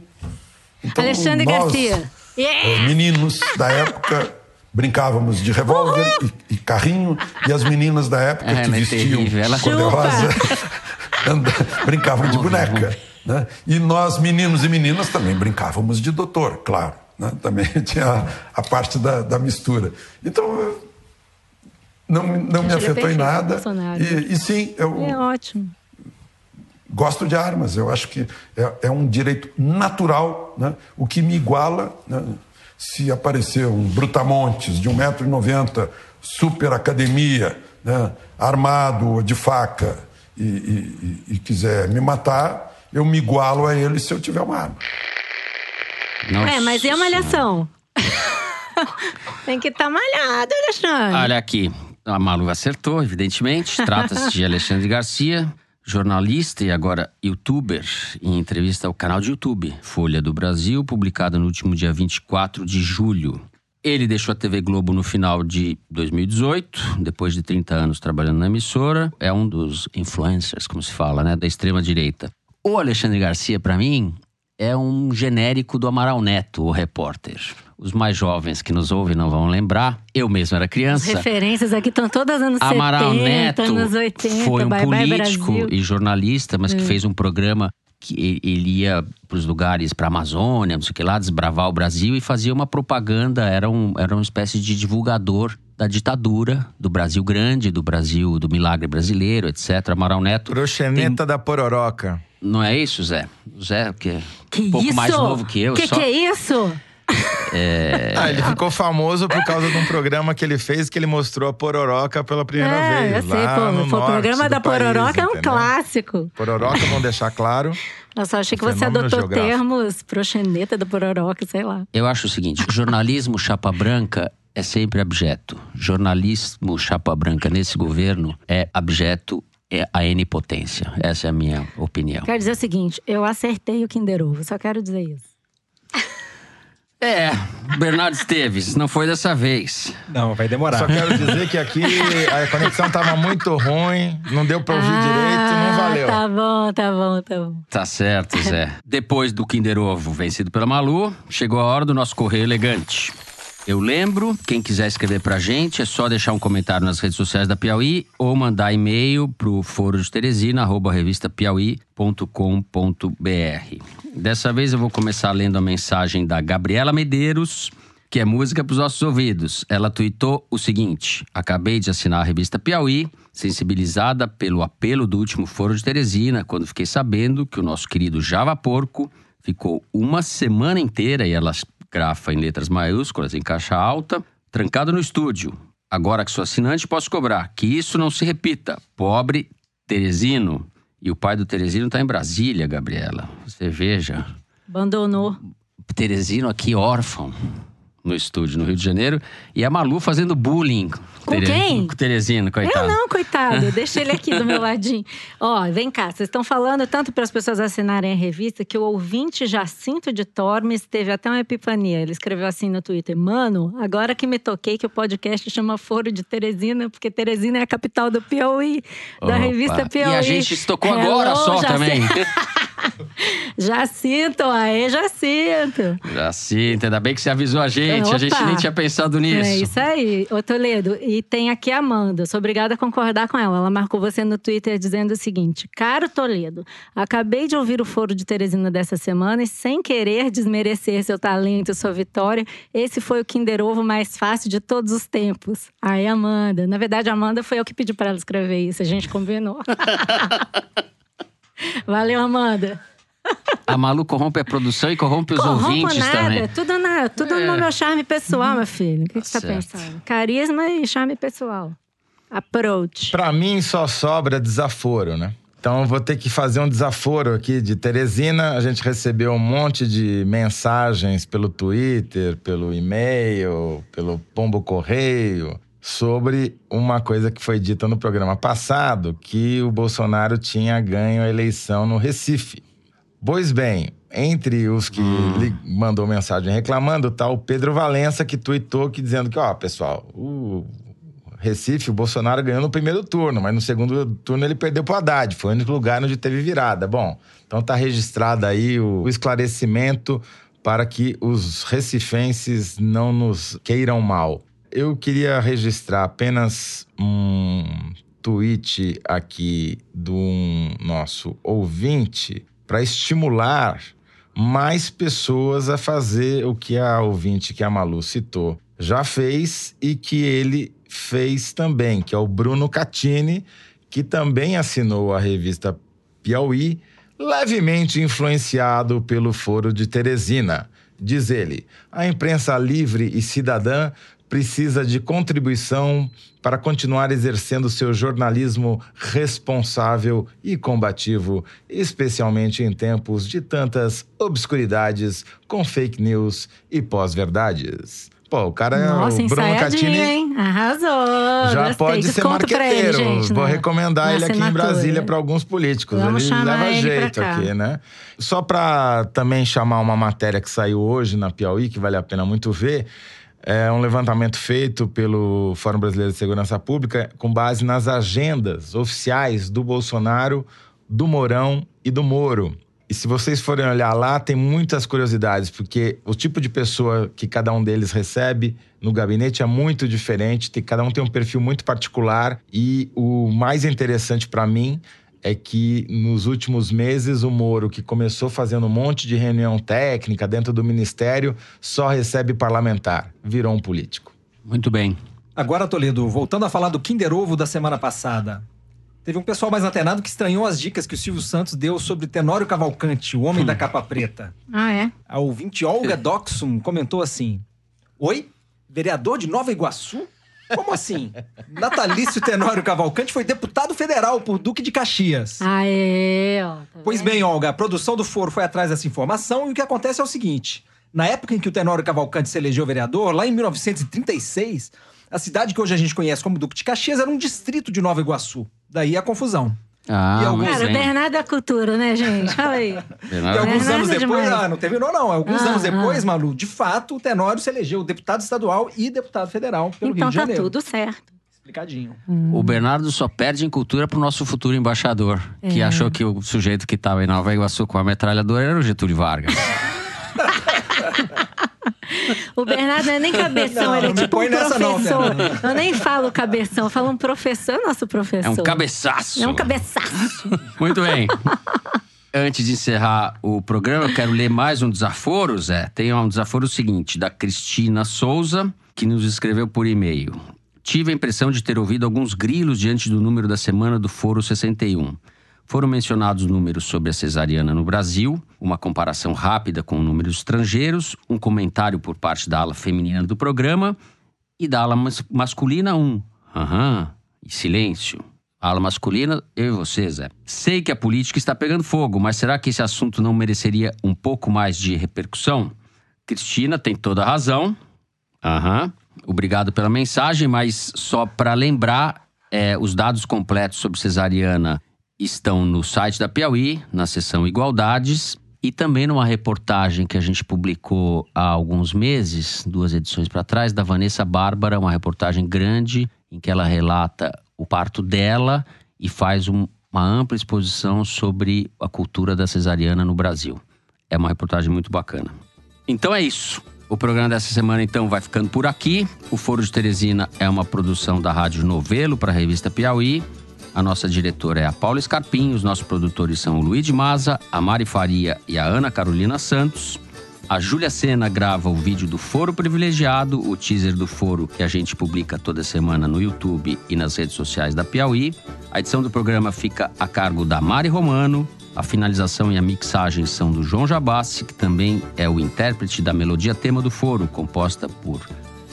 K: Então,
D: Alexandre
K: nós,
D: Garcia. Yeah!
K: meninos da época brincávamos de revólver e, e carrinho. E as meninas da época
B: Ela
K: que
B: é
K: vestiam
B: ela-
K: cor-de-rosa brincavam de boneca. Né? E nós, meninos e meninas, também brincávamos de doutor, claro. Né? Também tinha a, a parte da, da mistura. Então, não, me- não me
D: é
K: afetou em nada. E, e sim, eu
D: É ótimo.
K: gosto de armas. Eu acho que é, é um direito natural. Né? O que me iguala, né? se aparecer um brutamontes de 1,90m, super academia, né? armado de faca e, e- e- e quiser me matar, eu me igualo a ele se eu tiver uma arma.
B: Nossa
D: é, mas e a malhação? Tem que estar malhado, Alexandre.
B: Olha aqui, a Malu acertou, evidentemente. Trata-se de Alexandre Garcia, jornalista e agora youtuber, em entrevista ao canal de YouTube Folha do Brasil, publicada no último dia 24 de julho. Ele deixou a TV Globo no final de 2018, depois de 30 anos trabalhando na emissora. É um dos influencers, como se fala, né, da extrema direita. O Alexandre Garcia, para mim, é um genérico do Amaral Neto, o repórter. Os mais jovens que nos ouvem não vão lembrar. Eu mesmo era
D: As
B: criança.
D: referências aqui estão todas anos
B: Amaral
D: 70,
B: Neto
D: anos 80,
B: foi um
D: Bye Bye
B: político
D: Brasil.
B: e jornalista, mas que
D: Hum.
B: fez um programa que ele ia para os lugares, para a Amazônia, não sei o que lá, desbravar o Brasil e fazia uma propaganda, era, um, era uma espécie de divulgador da ditadura, do Brasil grande, do Brasil, do milagre brasileiro, etc. Amaral Neto.
G: Proxeneta da Pororoca.
B: Não é isso, Zé? Zé, que é
D: Que
B: um pouco
D: isso?
B: mais novo que eu.
D: Que
B: só...
D: que é isso?
B: É...
G: Ah, ele ficou famoso por causa de um programa que ele fez que ele mostrou a Pororoca pela primeira
D: é,
G: vez.
D: eu sei,
G: lá
D: pô.
G: no
D: Foi o
G: norte
D: programa da
G: país,
D: Pororoca é um
G: entendeu?
D: clássico.
G: Pororoca, vamos deixar claro.
D: Nossa, achei que você adotou
G: geográfico.
D: termos proxeneta da Pororoca, sei lá.
B: Eu acho o seguinte: jornalismo chapa branca é sempre abjeto. Jornalismo chapa branca nesse governo é abjeto, é a N potência. Essa é a minha opinião.
D: Quero dizer o seguinte, eu acertei o Kinder Ovo, só quero dizer isso.
B: É, Bernardo Esteves, não foi dessa vez.
I: Não, vai demorar.
G: Só quero dizer que aqui a conexão tava muito ruim, não deu pra ouvir direito, não valeu.
D: Tá bom, tá bom, tá bom.
B: Tá certo, Zé. Depois do Kinder Ovo vencido pela Malu, chegou a hora do nosso correio elegante. Eu lembro, quem quiser escrever pra gente, é só deixar um comentário nas redes sociais da Piauí ou mandar e-mail pro foro de Teresina, arroba revistapiauí.com.br. Dessa vez eu vou começar lendo a mensagem da Gabriela Medeiros, que é música pros nossos ouvidos. Ela tuitou o seguinte: Acabei de assinar a revista Piauí, sensibilizada pelo apelo do último foro de Teresina, quando fiquei sabendo que o nosso querido Java Porco ficou uma semana inteira, e ela grafa em letras maiúsculas, em caixa alta, trancado no estúdio. Agora que sou assinante, posso cobrar. Que isso não se repita. Pobre Teresino. E o pai do Teresino está em Brasília, Gabriela. Você veja.
D: Abandonou.
B: Teresino aqui órfão no estúdio no Rio de Janeiro e a Malu fazendo bullying.
D: Com quem?
B: Com o Teresino, coitado.
D: Eu não, coitado. Deixa ele aqui do meu ladinho. Ó, vem cá. Vocês estão falando tanto para as pessoas assinarem a revista que o ouvinte Jacinto de Tormes teve até uma epifania. Ele escreveu assim no Twitter: Mano, agora que me toquei que o podcast chama Foro de Teresina, porque Teresina é a capital do Piauí, da
B: Opa.
D: revista Piauí.
B: E a gente se tocou agora só também.
D: Jacinto, aê, Jacinto.
B: Jacinto, ainda bem que você avisou a gente. A gente
D: Opa.
B: nem tinha pensado nisso.
D: É isso aí, ô Toledo. E tem aqui a Amanda. Sou obrigada a concordar com ela. Ela marcou você no Twitter dizendo o seguinte: Caro Toledo, acabei de ouvir o foro de Teresina dessa semana e, sem querer desmerecer seu talento e sua vitória, esse foi o Kinder Ovo mais fácil de todos os tempos. Aí, Amanda. Na verdade, a Amanda foi eu que pedi para ela escrever isso. A gente combinou. Valeu, Amanda.
B: A Malu corrompe a produção e corrompe os
D: Corrompo
B: ouvintes
D: nada,
B: também.
D: tudo, na, tudo
B: É.
D: no meu charme pessoal, meu filho. O que, que você tá pensando? Carisma e charme pessoal. Approach.
G: Pra mim só sobra desaforo, né? Então eu vou ter que fazer um desaforo aqui de Teresina. A gente recebeu um monte de mensagens pelo Twitter, pelo e-mail, pelo pombo correio sobre uma coisa que foi dita no programa passado, que o Bolsonaro tinha ganho a eleição no Recife. Pois bem, entre os que li- mandou mensagem reclamando, tá o Pedro Valença, que tuitou que dizendo que, ó, pessoal, o Recife, o Bolsonaro ganhou no primeiro turno, mas no segundo turno ele perdeu pro Haddad. Foi o único lugar onde teve virada. Bom, então tá registrado aí o, o esclarecimento para que os recifenses não nos queiram mal. Eu queria registrar apenas um tweet aqui do um nosso ouvinte para estimular mais pessoas a fazer o que a ouvinte que a Malu citou já fez e que ele fez também, que é o Bruno Catini, que também assinou a revista Piauí, levemente influenciado pelo Foro de Teresina. Diz ele: a imprensa livre e cidadã precisa de contribuição para continuar exercendo seu jornalismo responsável e combativo, especialmente em tempos de tantas obscuridades com fake news e pós-verdades. Pô, o cara
D: Nossa,
G: é o Bruno Catini.
D: hein? Arrasou.
G: Já
D: Gostei.
G: pode ser
D: Desconto pra ele,
G: marqueteiro.
D: gente,
G: Vou
D: né?
G: recomendar
D: Na
G: ele aqui em. Brasília para alguns políticos.
D: Vamos
G: ele leva
D: ele
G: jeito aqui, né? Só para também chamar uma matéria que saiu hoje na Piauí, que vale a pena muito ver. É um levantamento feito pelo Fórum Brasileiro de Segurança Pública com base nas agendas oficiais do Bolsonaro, do Mourão e do Moro. E se vocês forem olhar lá, tem muitas curiosidades, porque o tipo de pessoa que cada um deles recebe no gabinete é muito diferente, tem, cada um tem um perfil muito particular. E o mais interessante para mim é que nos últimos meses o Moro, que começou fazendo um monte de reunião técnica dentro do ministério, só recebe parlamentar, virou um político.
B: Muito bem.
I: Agora, Toledo, voltando a falar do Kinder Ovo da semana passada. Teve um pessoal mais antenado que estranhou as dicas que o Silvio Santos deu sobre Tenório Cavalcante, o homem da capa preta.
D: Ah, é?
I: A ouvinte Olga Doxum comentou assim: Oi? Vereador de Nova Iguaçu? Como assim? Natalício Tenório Cavalcante foi deputado federal por Duque de Caxias.
D: Aê, ó. tá
I: Pois bem, Olga, a produção do Foro foi atrás dessa informação e o que acontece é o seguinte: na época em que o Tenório Cavalcante se elegeu vereador, lá em 1936, a cidade que hoje a gente conhece como Duque de Caxias era um distrito de Nova Iguaçu. Daí a confusão.
B: Ah,
I: E alguns-
D: Cara, o
B: bem.
D: Bernardo é cultura, né, gente? Fala aí.
I: E
B: Bernardo-
I: alguns
D: Bernardo
I: anos
D: é
I: depois,
D: demais.
I: ah, não terminou não. Alguns
D: Ah,
I: anos depois,
D: ah.
I: Malu, de fato, o Tenório se elegeu deputado estadual e deputado federal pelo
D: Então
I: Rio de
D: tá
I: Janeiro.
D: tudo certo.
I: Explicadinho.
B: O Bernardo só perde em cultura pro nosso futuro embaixador, que
D: É.
B: achou que o sujeito que tava em Nova Iguaçu com a metralhadora era o Getúlio Vargas.
D: O Bernardo não é nem cabeção,
I: Não,
D: ele é
I: não me
D: tipo um
I: põe nessa não,
D: professor.
I: Fernanda.
D: eu nem falo cabeção, eu falo um professor, é nosso professor.
B: É um cabeçaço.
D: É um cabeçaço.
B: Muito bem. Antes de encerrar o programa, eu quero ler mais um desaforo, Zé. Tem um desaforo seguinte, da Cristina Souza, que nos escreveu por e-mail. Tive a impressão de ter ouvido alguns grilos diante do número da semana do Foro 61. Foram mencionados números sobre a cesariana no Brasil, uma comparação rápida com números estrangeiros, um comentário por parte da ala feminina do programa e da ala mas- masculina um. Aham, e silêncio. Ala masculina, eu e você, Zé. Sei que a política está pegando fogo, mas será que esse assunto não mereceria um pouco mais de repercussão? Cristina tem toda a razão. Aham. Obrigado pela mensagem, mas só para lembrar, é, os dados completos sobre cesariana estão no site da Piauí, na seção Igualdades, e também numa reportagem que a gente publicou há alguns meses, duas edições para trás, da Vanessa Bárbara, uma reportagem grande em que ela relata o parto dela e faz um- uma ampla exposição sobre a cultura da cesariana no Brasil. É uma reportagem muito bacana. Então é isso. O programa dessa semana, então, vai ficando por aqui. O Foro de Teresina é uma produção da Rádio Novelo para a revista Piauí. A nossa diretora é a Paula Scarpim. Os nossos produtores são o Luiz de Maza, a Mari Faria e a Ana Carolina Santos. A Júlia Sena grava o vídeo do Foro Privilegiado, o teaser do Foro que a gente publica toda semana no YouTube e nas redes sociais da Piauí. A edição do programa fica a cargo da Mari Romano. A finalização e a mixagem são do João Jabassi, que também é o intérprete da melodia tema do Foro, composta por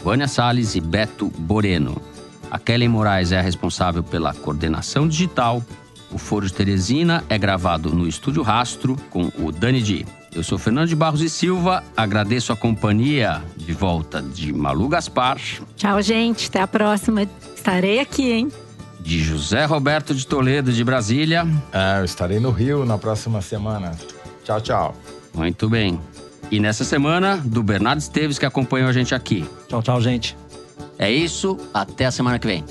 B: Vânia Salles e Beto Boreno. A Kellen Moraes é a responsável pela coordenação digital. O Foro de Teresina é gravado no Estúdio Rastro com o Dani Di. Eu sou Fernando de Barros e Silva, agradeço a companhia de volta de Malu Gaspar,
D: Tchau, gente. Até a próxima. Estarei aqui, hein?
B: de José Roberto de Toledo de Brasília.
G: É, eu estarei no Rio na próxima semana. Tchau, tchau.
B: Muito bem. E nessa semana, do Bernardo Esteves, que acompanhou a gente aqui.
I: Tchau, tchau, gente.
B: É isso, até a semana que vem.